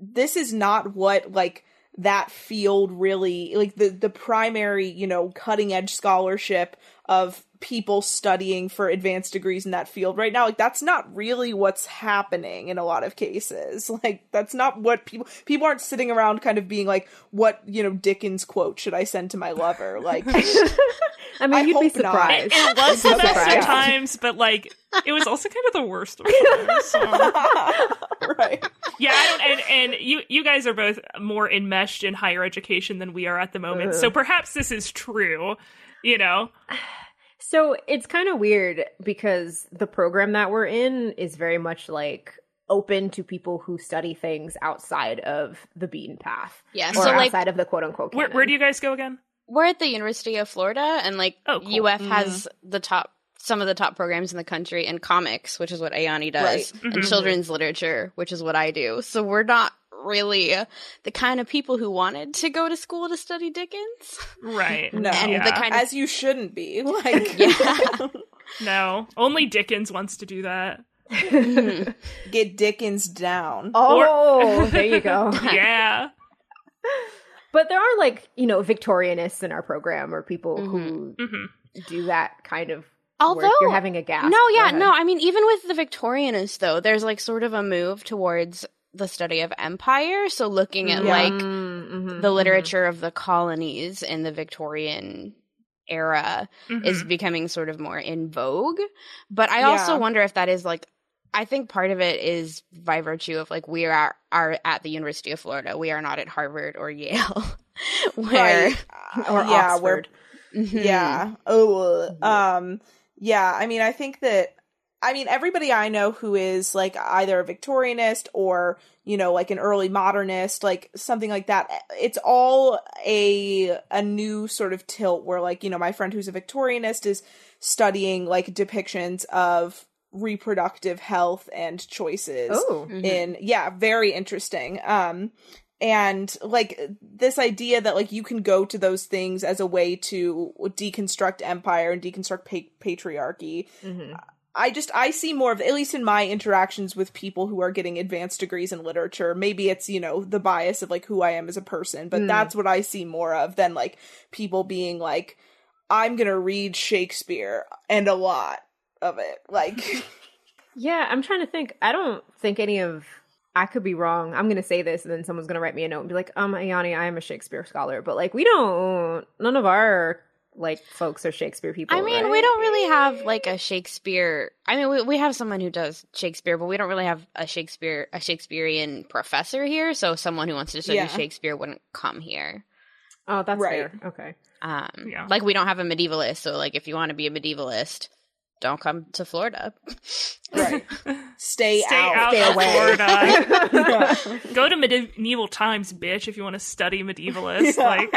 this is not what like that field really like the the primary you know cutting edge scholarship of people studying for advanced degrees in that field right now like that's not really what's happening in a lot of cases like that's not what people people aren't sitting around kind of being like what you know dickens quote should i send to my lover like I mean, I you'd be hope not. surprised. it was You'd the best of times, but like it was also kind of the worst of times. So. right Yeah, I don't, and and you you guys are both more enmeshed in higher education than we are at the moment, so perhaps this is true. You know, So it's kind of weird because the program that we're in is very much like open to people who study things outside of the beaten path. Yeah, Or so like outside of the quote unquote where where do you guys go again? we're at the University of Florida, and like Oh, cool. UF has the top, some of the top programs in the country in comics, which is what Ayani does, Right. and Mhm. children's literature, which is what I do. So we're not really the kind of people who wanted to go to school to study Dickens. Right. no And Yeah. the kind of as you shouldn't be like yeah, No, only Dickens wants to do that. get dickens down Oh, there you go. Yeah. But there are like, you know, Victorianists in our program or people who hmm do that kind of work. Although You're having a gap. No, yeah, no. I mean, even with the Victorianists, though, there's like sort of a move towards the study of empire. So looking at Yeah. like Mm, mhm, the mhm. literature of the colonies in the Victorian era is Mm-hmm. becoming sort of more in vogue. But I also wonder if that is like I think part of it is by virtue of like we are are at the University of Florida. We are not at Harvard or Yale. where right Or yeah Oxford. we're Mhm. Yeah. Oh. Um. Yeah. I mean, I think that. I mean, everybody I know who is like either a Victorianist or you know, like an early modernist, like something like that. It's all a a new sort of tilt where, like, you know, my friend who's a Victorianist is studying like depictions of reproductive health and choices Oh. Mhm. in yeah very interesting um and like this idea that like you can go to those things as a way to deconstruct empire and deconstruct pa- patriarchy Mhm. I just i see more of at least in my interactions with people who are getting advanced degrees in literature maybe it's you know the bias of like who i am as a person but Mm. that's what i see more of than like people being like i'm gonna read shakespeare and a lot of it like Yeah, I'm trying to think. I don't think any of I could be wrong. I'm gonna say this and then someone's gonna write me a note and be like, um, Ayani, I am a Shakespeare scholar. But like we don't none of our like folks are Shakespeare people. I mean, right? we don't really have like a Shakespeare. I mean, we we have someone who does Shakespeare, but we don't really have a Shakespeare a Shakespearean professor here. So someone who wants to study Yeah. Shakespeare wouldn't come here. Oh, that's Right. fair. Okay. Um, Yeah. like we don't have a medievalist. So like, if you want to be a medievalist, don't come to Florida. Right. Stay, Stay out. out Stay of away. Florida. Yeah. Go to medieval times, bitch, if you want to study medievalists. Yeah. Like,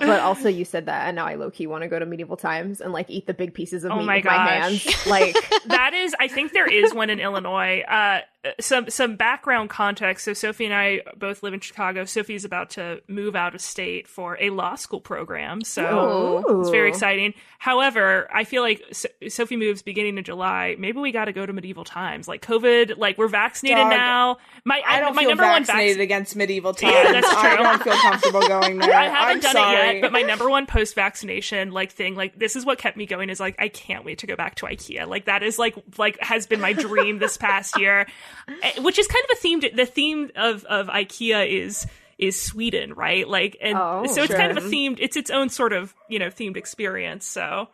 but also you said that and now I low key want to go to medieval times and like eat the big pieces of Oh meat my with my hands. Like that is i think there is one in illinois uh some some background context so sophie and i both live in chicago sophie's about to move out of state for a law school program so Ooh. it's very exciting however i feel like so- sophie moves beginning of july maybe we got to go to medieval times like covid like we're vaccinated Dog, now my I don't my feel number one vaccinated vac- against medieval times. Yeah, that's true. I don't feel comfortable going there. I haven't I'm done sorry. it yet, but my number one post vaccination like thing, like this is what kept me going is like I can't wait to go back to IKEA. Like that is like like has been my dream this past year, Eh, which is kind of a theme. The theme of of IKEA is is Sweden, right? Like, and Oh, so it's kind of a themed. It's its own sort of you know themed experience. So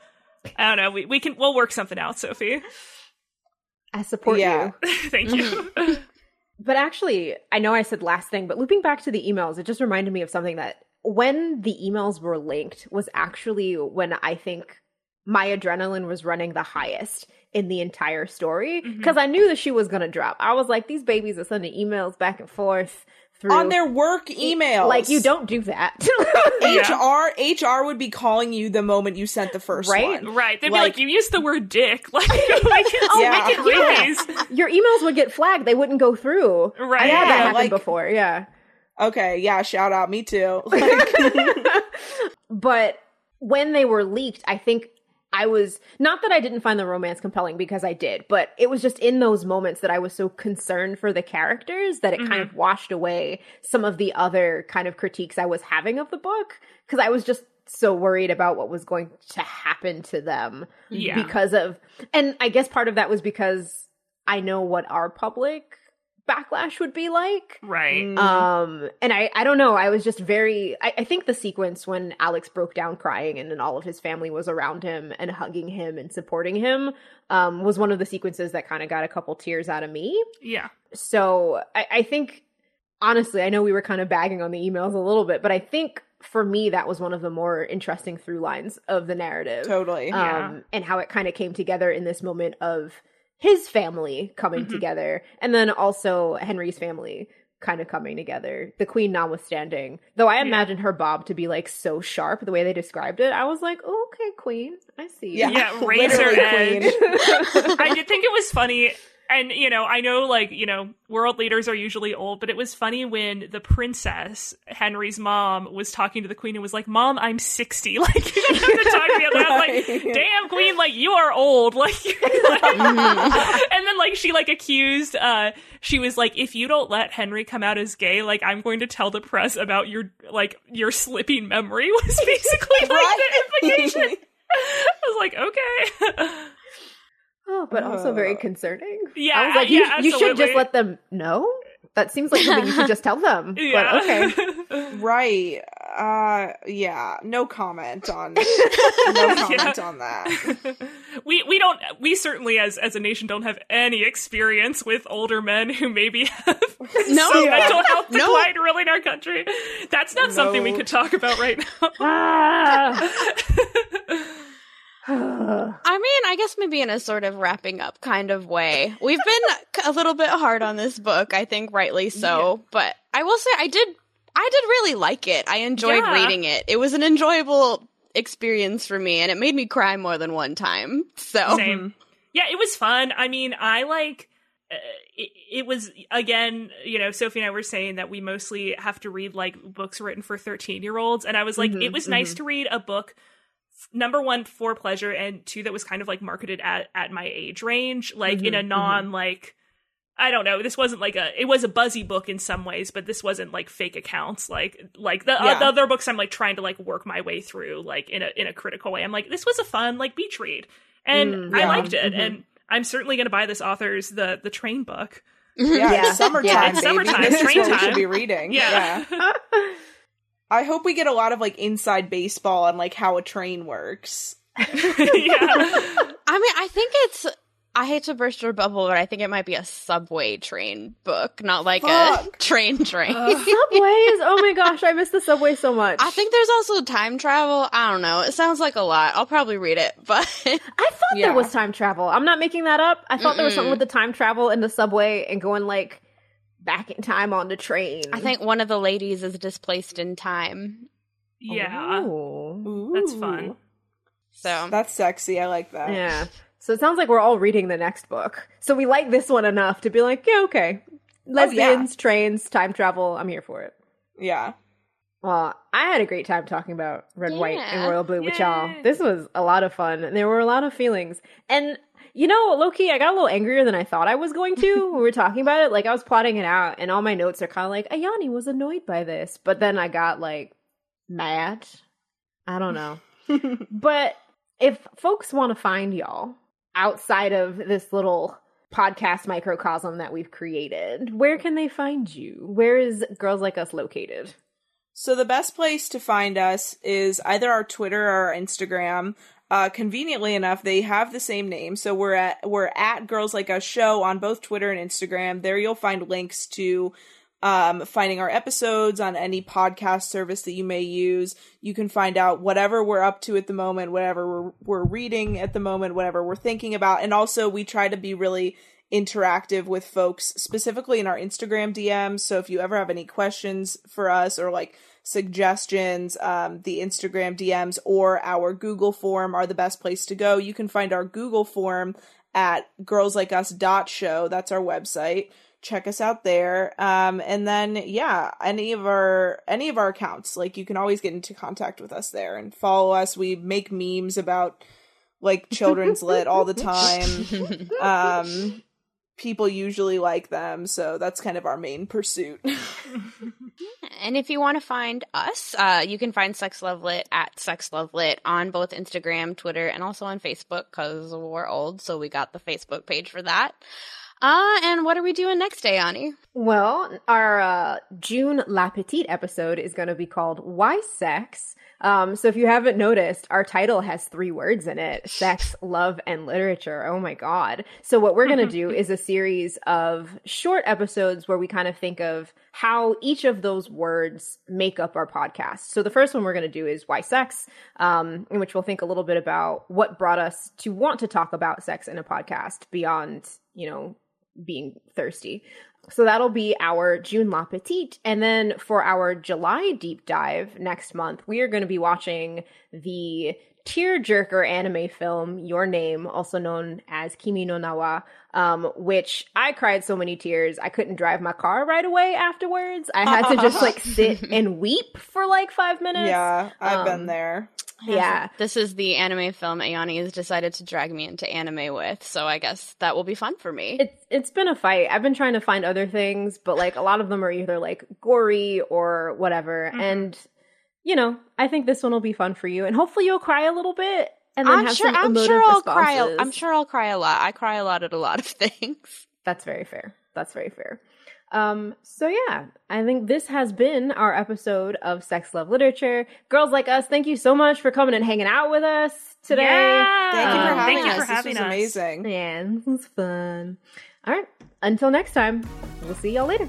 I don't know. We we can we'll work something out, Sophie. I support Yeah. you. Thank you. Mm-hmm. But actually, I know I said last thing, but looping back to the emails, it just reminded me of something that when the emails were linked was actually when I think my adrenaline was running the highest in the entire story mm-hmm. because I knew that she was going to drop. I was like, these babies are sending emails back and forth through On their work emails. Like, you don't do that. Yeah. HR HR would be calling you the moment you sent the first Right? one. right? They'd be Like- like, "You used the word dick." Like, oh we oh, Yeah. we can read these. Your emails would get flagged, they wouldn't go through. Right. I had that happen like- before, yeah. Okay, yeah, shout out, me too. Like, but when they were leaked, I think I was not that I didn't find the romance compelling because I did, but it was just in those moments that I was so concerned for the characters that it kind mm-hmm. of washed away some of the other kind of critiques I was having of the book because I was just so worried about what was going to happen to them Yeah. because of and I guess part of that was because I know what our public backlash would be like. Right. mm, Um, and I, I don't know. I was just very. I, I think the sequence when Alex broke down crying and then all of his family was around him and hugging him and supporting him, um, was one of the sequences that kind of got a couple tears out of me. Yeah. So I, I think, honestly, I know we were kind of bagging on the emails a little bit, but I think for me that was one of the more interesting through lines of the narrative totally. Yeah. um, and how it kind of came together in this moment of his family coming Mhm. together, and then also Henry's family kind of coming together. The queen notwithstanding, though I Yeah. imagine her bob to be like so sharp the way they described it. I was like, oh, okay, queen, I see. Yeah. Yeah, razor Literally edge. I did think it was funny. And, you know, I know, like, you know, world leaders are usually old, but it was funny when the princess, Henry's mom, was talking to the queen and was like, Mom, I'm 60. Like, you don't have to talk to me about. Like, damn, queen, like, you are old. Like, and then, like, she, like, accused, uh, she was like, if you don't let Henry come out as gay, like, I'm going to tell the press about your, like, your slipping memory was basically, like, the implication. I was like, okay. Oh, but also very Uh, concerning. Yeah, I was like, you, yeah, you should just let them know. That seems like something you should just tell them. yeah. But okay. right. Uh yeah, no comment on no comment on that. we we don't we certainly as as a nation don't have any experience with older men who maybe have No. some Yeah. mental health No. decline really in our country. That's not something we could talk about right now. Ah. I mean, I guess maybe in a sort of wrapping up kind of way. We've been a little bit hard on this book, I think rightly so, but I will say I did I did really like it. I enjoyed Yeah. reading it. It was an enjoyable experience for me and it made me cry more than one time. So Same. Yeah, it was fun. I mean, I like. Uh, it, it was again, you know, Sophie and I were saying that we mostly have to read like books written for thirteen-year-olds, and I was like, Mhm, it was nice to read a book. F- Number one for pleasure, and two that was kind of like marketed at at my age range, like in Mhm, a mhm. non like. I don't know. This wasn't like a. It was a buzzy book in some ways, but this wasn't like fake accounts. Like like the, uh, the other books, I'm like trying to like work my way through, like in a in a critical way. I'm like, this was a fun like beach read, and Mm, I liked it. Mhm. And I'm certainly going to buy this author's the the train book. Yeah, Yeah. summertime, Yeah, it's summertime, This train time. should be reading. Yeah. I hope we get a lot of like inside baseball on like how a train works. yeah. I mean, I think it's I hate to burst your bubble, but I think it might be a subway train book, not like a train train train. Subways. Oh my gosh, I miss the subway so much. I think there's also time travel. I don't know. It sounds like a lot. I'll probably read it, but I thought Yeah. there was time travel. I'm not making that up. I thought there was something with the time travel in the subway and going like back in time on the train. I think one of the ladies is displaced in time. Yeah. Ooh. That's fun. So That's sexy. I like that. Yeah. So it sounds like we're all reading the next book. So we like this one enough to be like, yeah, okay. Oh, Lesbians, trains, time travel. I'm here for it. Yeah. Well, I had a great time talking about Red, White, and Royal Blue with y'all. This was a lot of fun. and There were a lot of feelings. And, you know, Loki, I got a little angrier than I thought I was going to when we were talking about it. Like, I was plotting it out, and all my notes are kind of like, Ayani was annoyed by this. But then I got, like, mad. I don't know. but if folks want to find y'all outside of this little podcast microcosm that we've created, where can they find you? Where is Girls Like Us located? So the best place to find us is either our Twitter or our Instagram. Uh, conveniently enough, they have the same name. So we're at we're at Girls Like Us Show on both Twitter and Instagram. There you'll find links to um, finding our episodes on any podcast service that you may use. You can find out whatever we're up to at the moment, whatever we're, we're reading at the moment, whatever we're thinking about. And also, we try to be really interactive with folks, specifically in our Instagram DMs. So if you ever have any questions for us or like suggestions, um, the Instagram DMs or our Google form are the best place to go. You can find our Google form at girlslikeus.show. That's our website. Check us out there. Um, and then yeah, any of our any of our accounts, like you can always get into contact with us there and follow us. We make memes about like children's lit all the time. Um people usually like them, so that's kind of our main pursuit. And if you want to find us, uh, you can find Sex Lovelit at Sex Lovelit on both Instagram, Twitter, and also on Facebook because we're old, so we got the Facebook page for that. Uh, and what are we doing next day, Ani? Well, our uh, June La Petite episode is going to be called Why Sex? Um, so if you haven't noticed, our title has three words in it sex, love, and literature. Oh my God. So what we're going to do is a series of short episodes where we kind of think of how each of those words make up our podcast. So the first one we're going to do is Why Sex, um, in which we'll think a little bit about what brought us to want to talk about sex in a podcast beyond, you know, being thirsty. So that'll be our June La Petite. And then for our July deep dive next month, we are going to be watching the tearjerker anime film Your Name, also known as Kimi no Na wa, um, which I cried so many tears I couldn't drive my car right away afterwards. I had to just like sit and weep for like five minutes. yeah, I've Um, been there. Yeah. This is the anime film Ayani has decided to drag me into anime with, so I guess that will be fun for me. It's it's been a fight. I've been trying to find other things, but like a lot of them are either like gory or whatever. Mhm. And you know, I think this one will be fun for you, and hopefully you'll cry a little bit, and then I'm have sure. some I'm sure I'll cry. I'm sure I'll cry a lot. I cry a lot at a lot of things. That's very fair. That's very fair. Um, so yeah, I think this has been our episode of Sex Love Literature. Girls like us, thank you so much for coming and hanging out with us today. Yeah. Thank you for Um, having thank you us. for this having was us. amazing. Man, this was fun. All right, until next time, we'll see y'all later.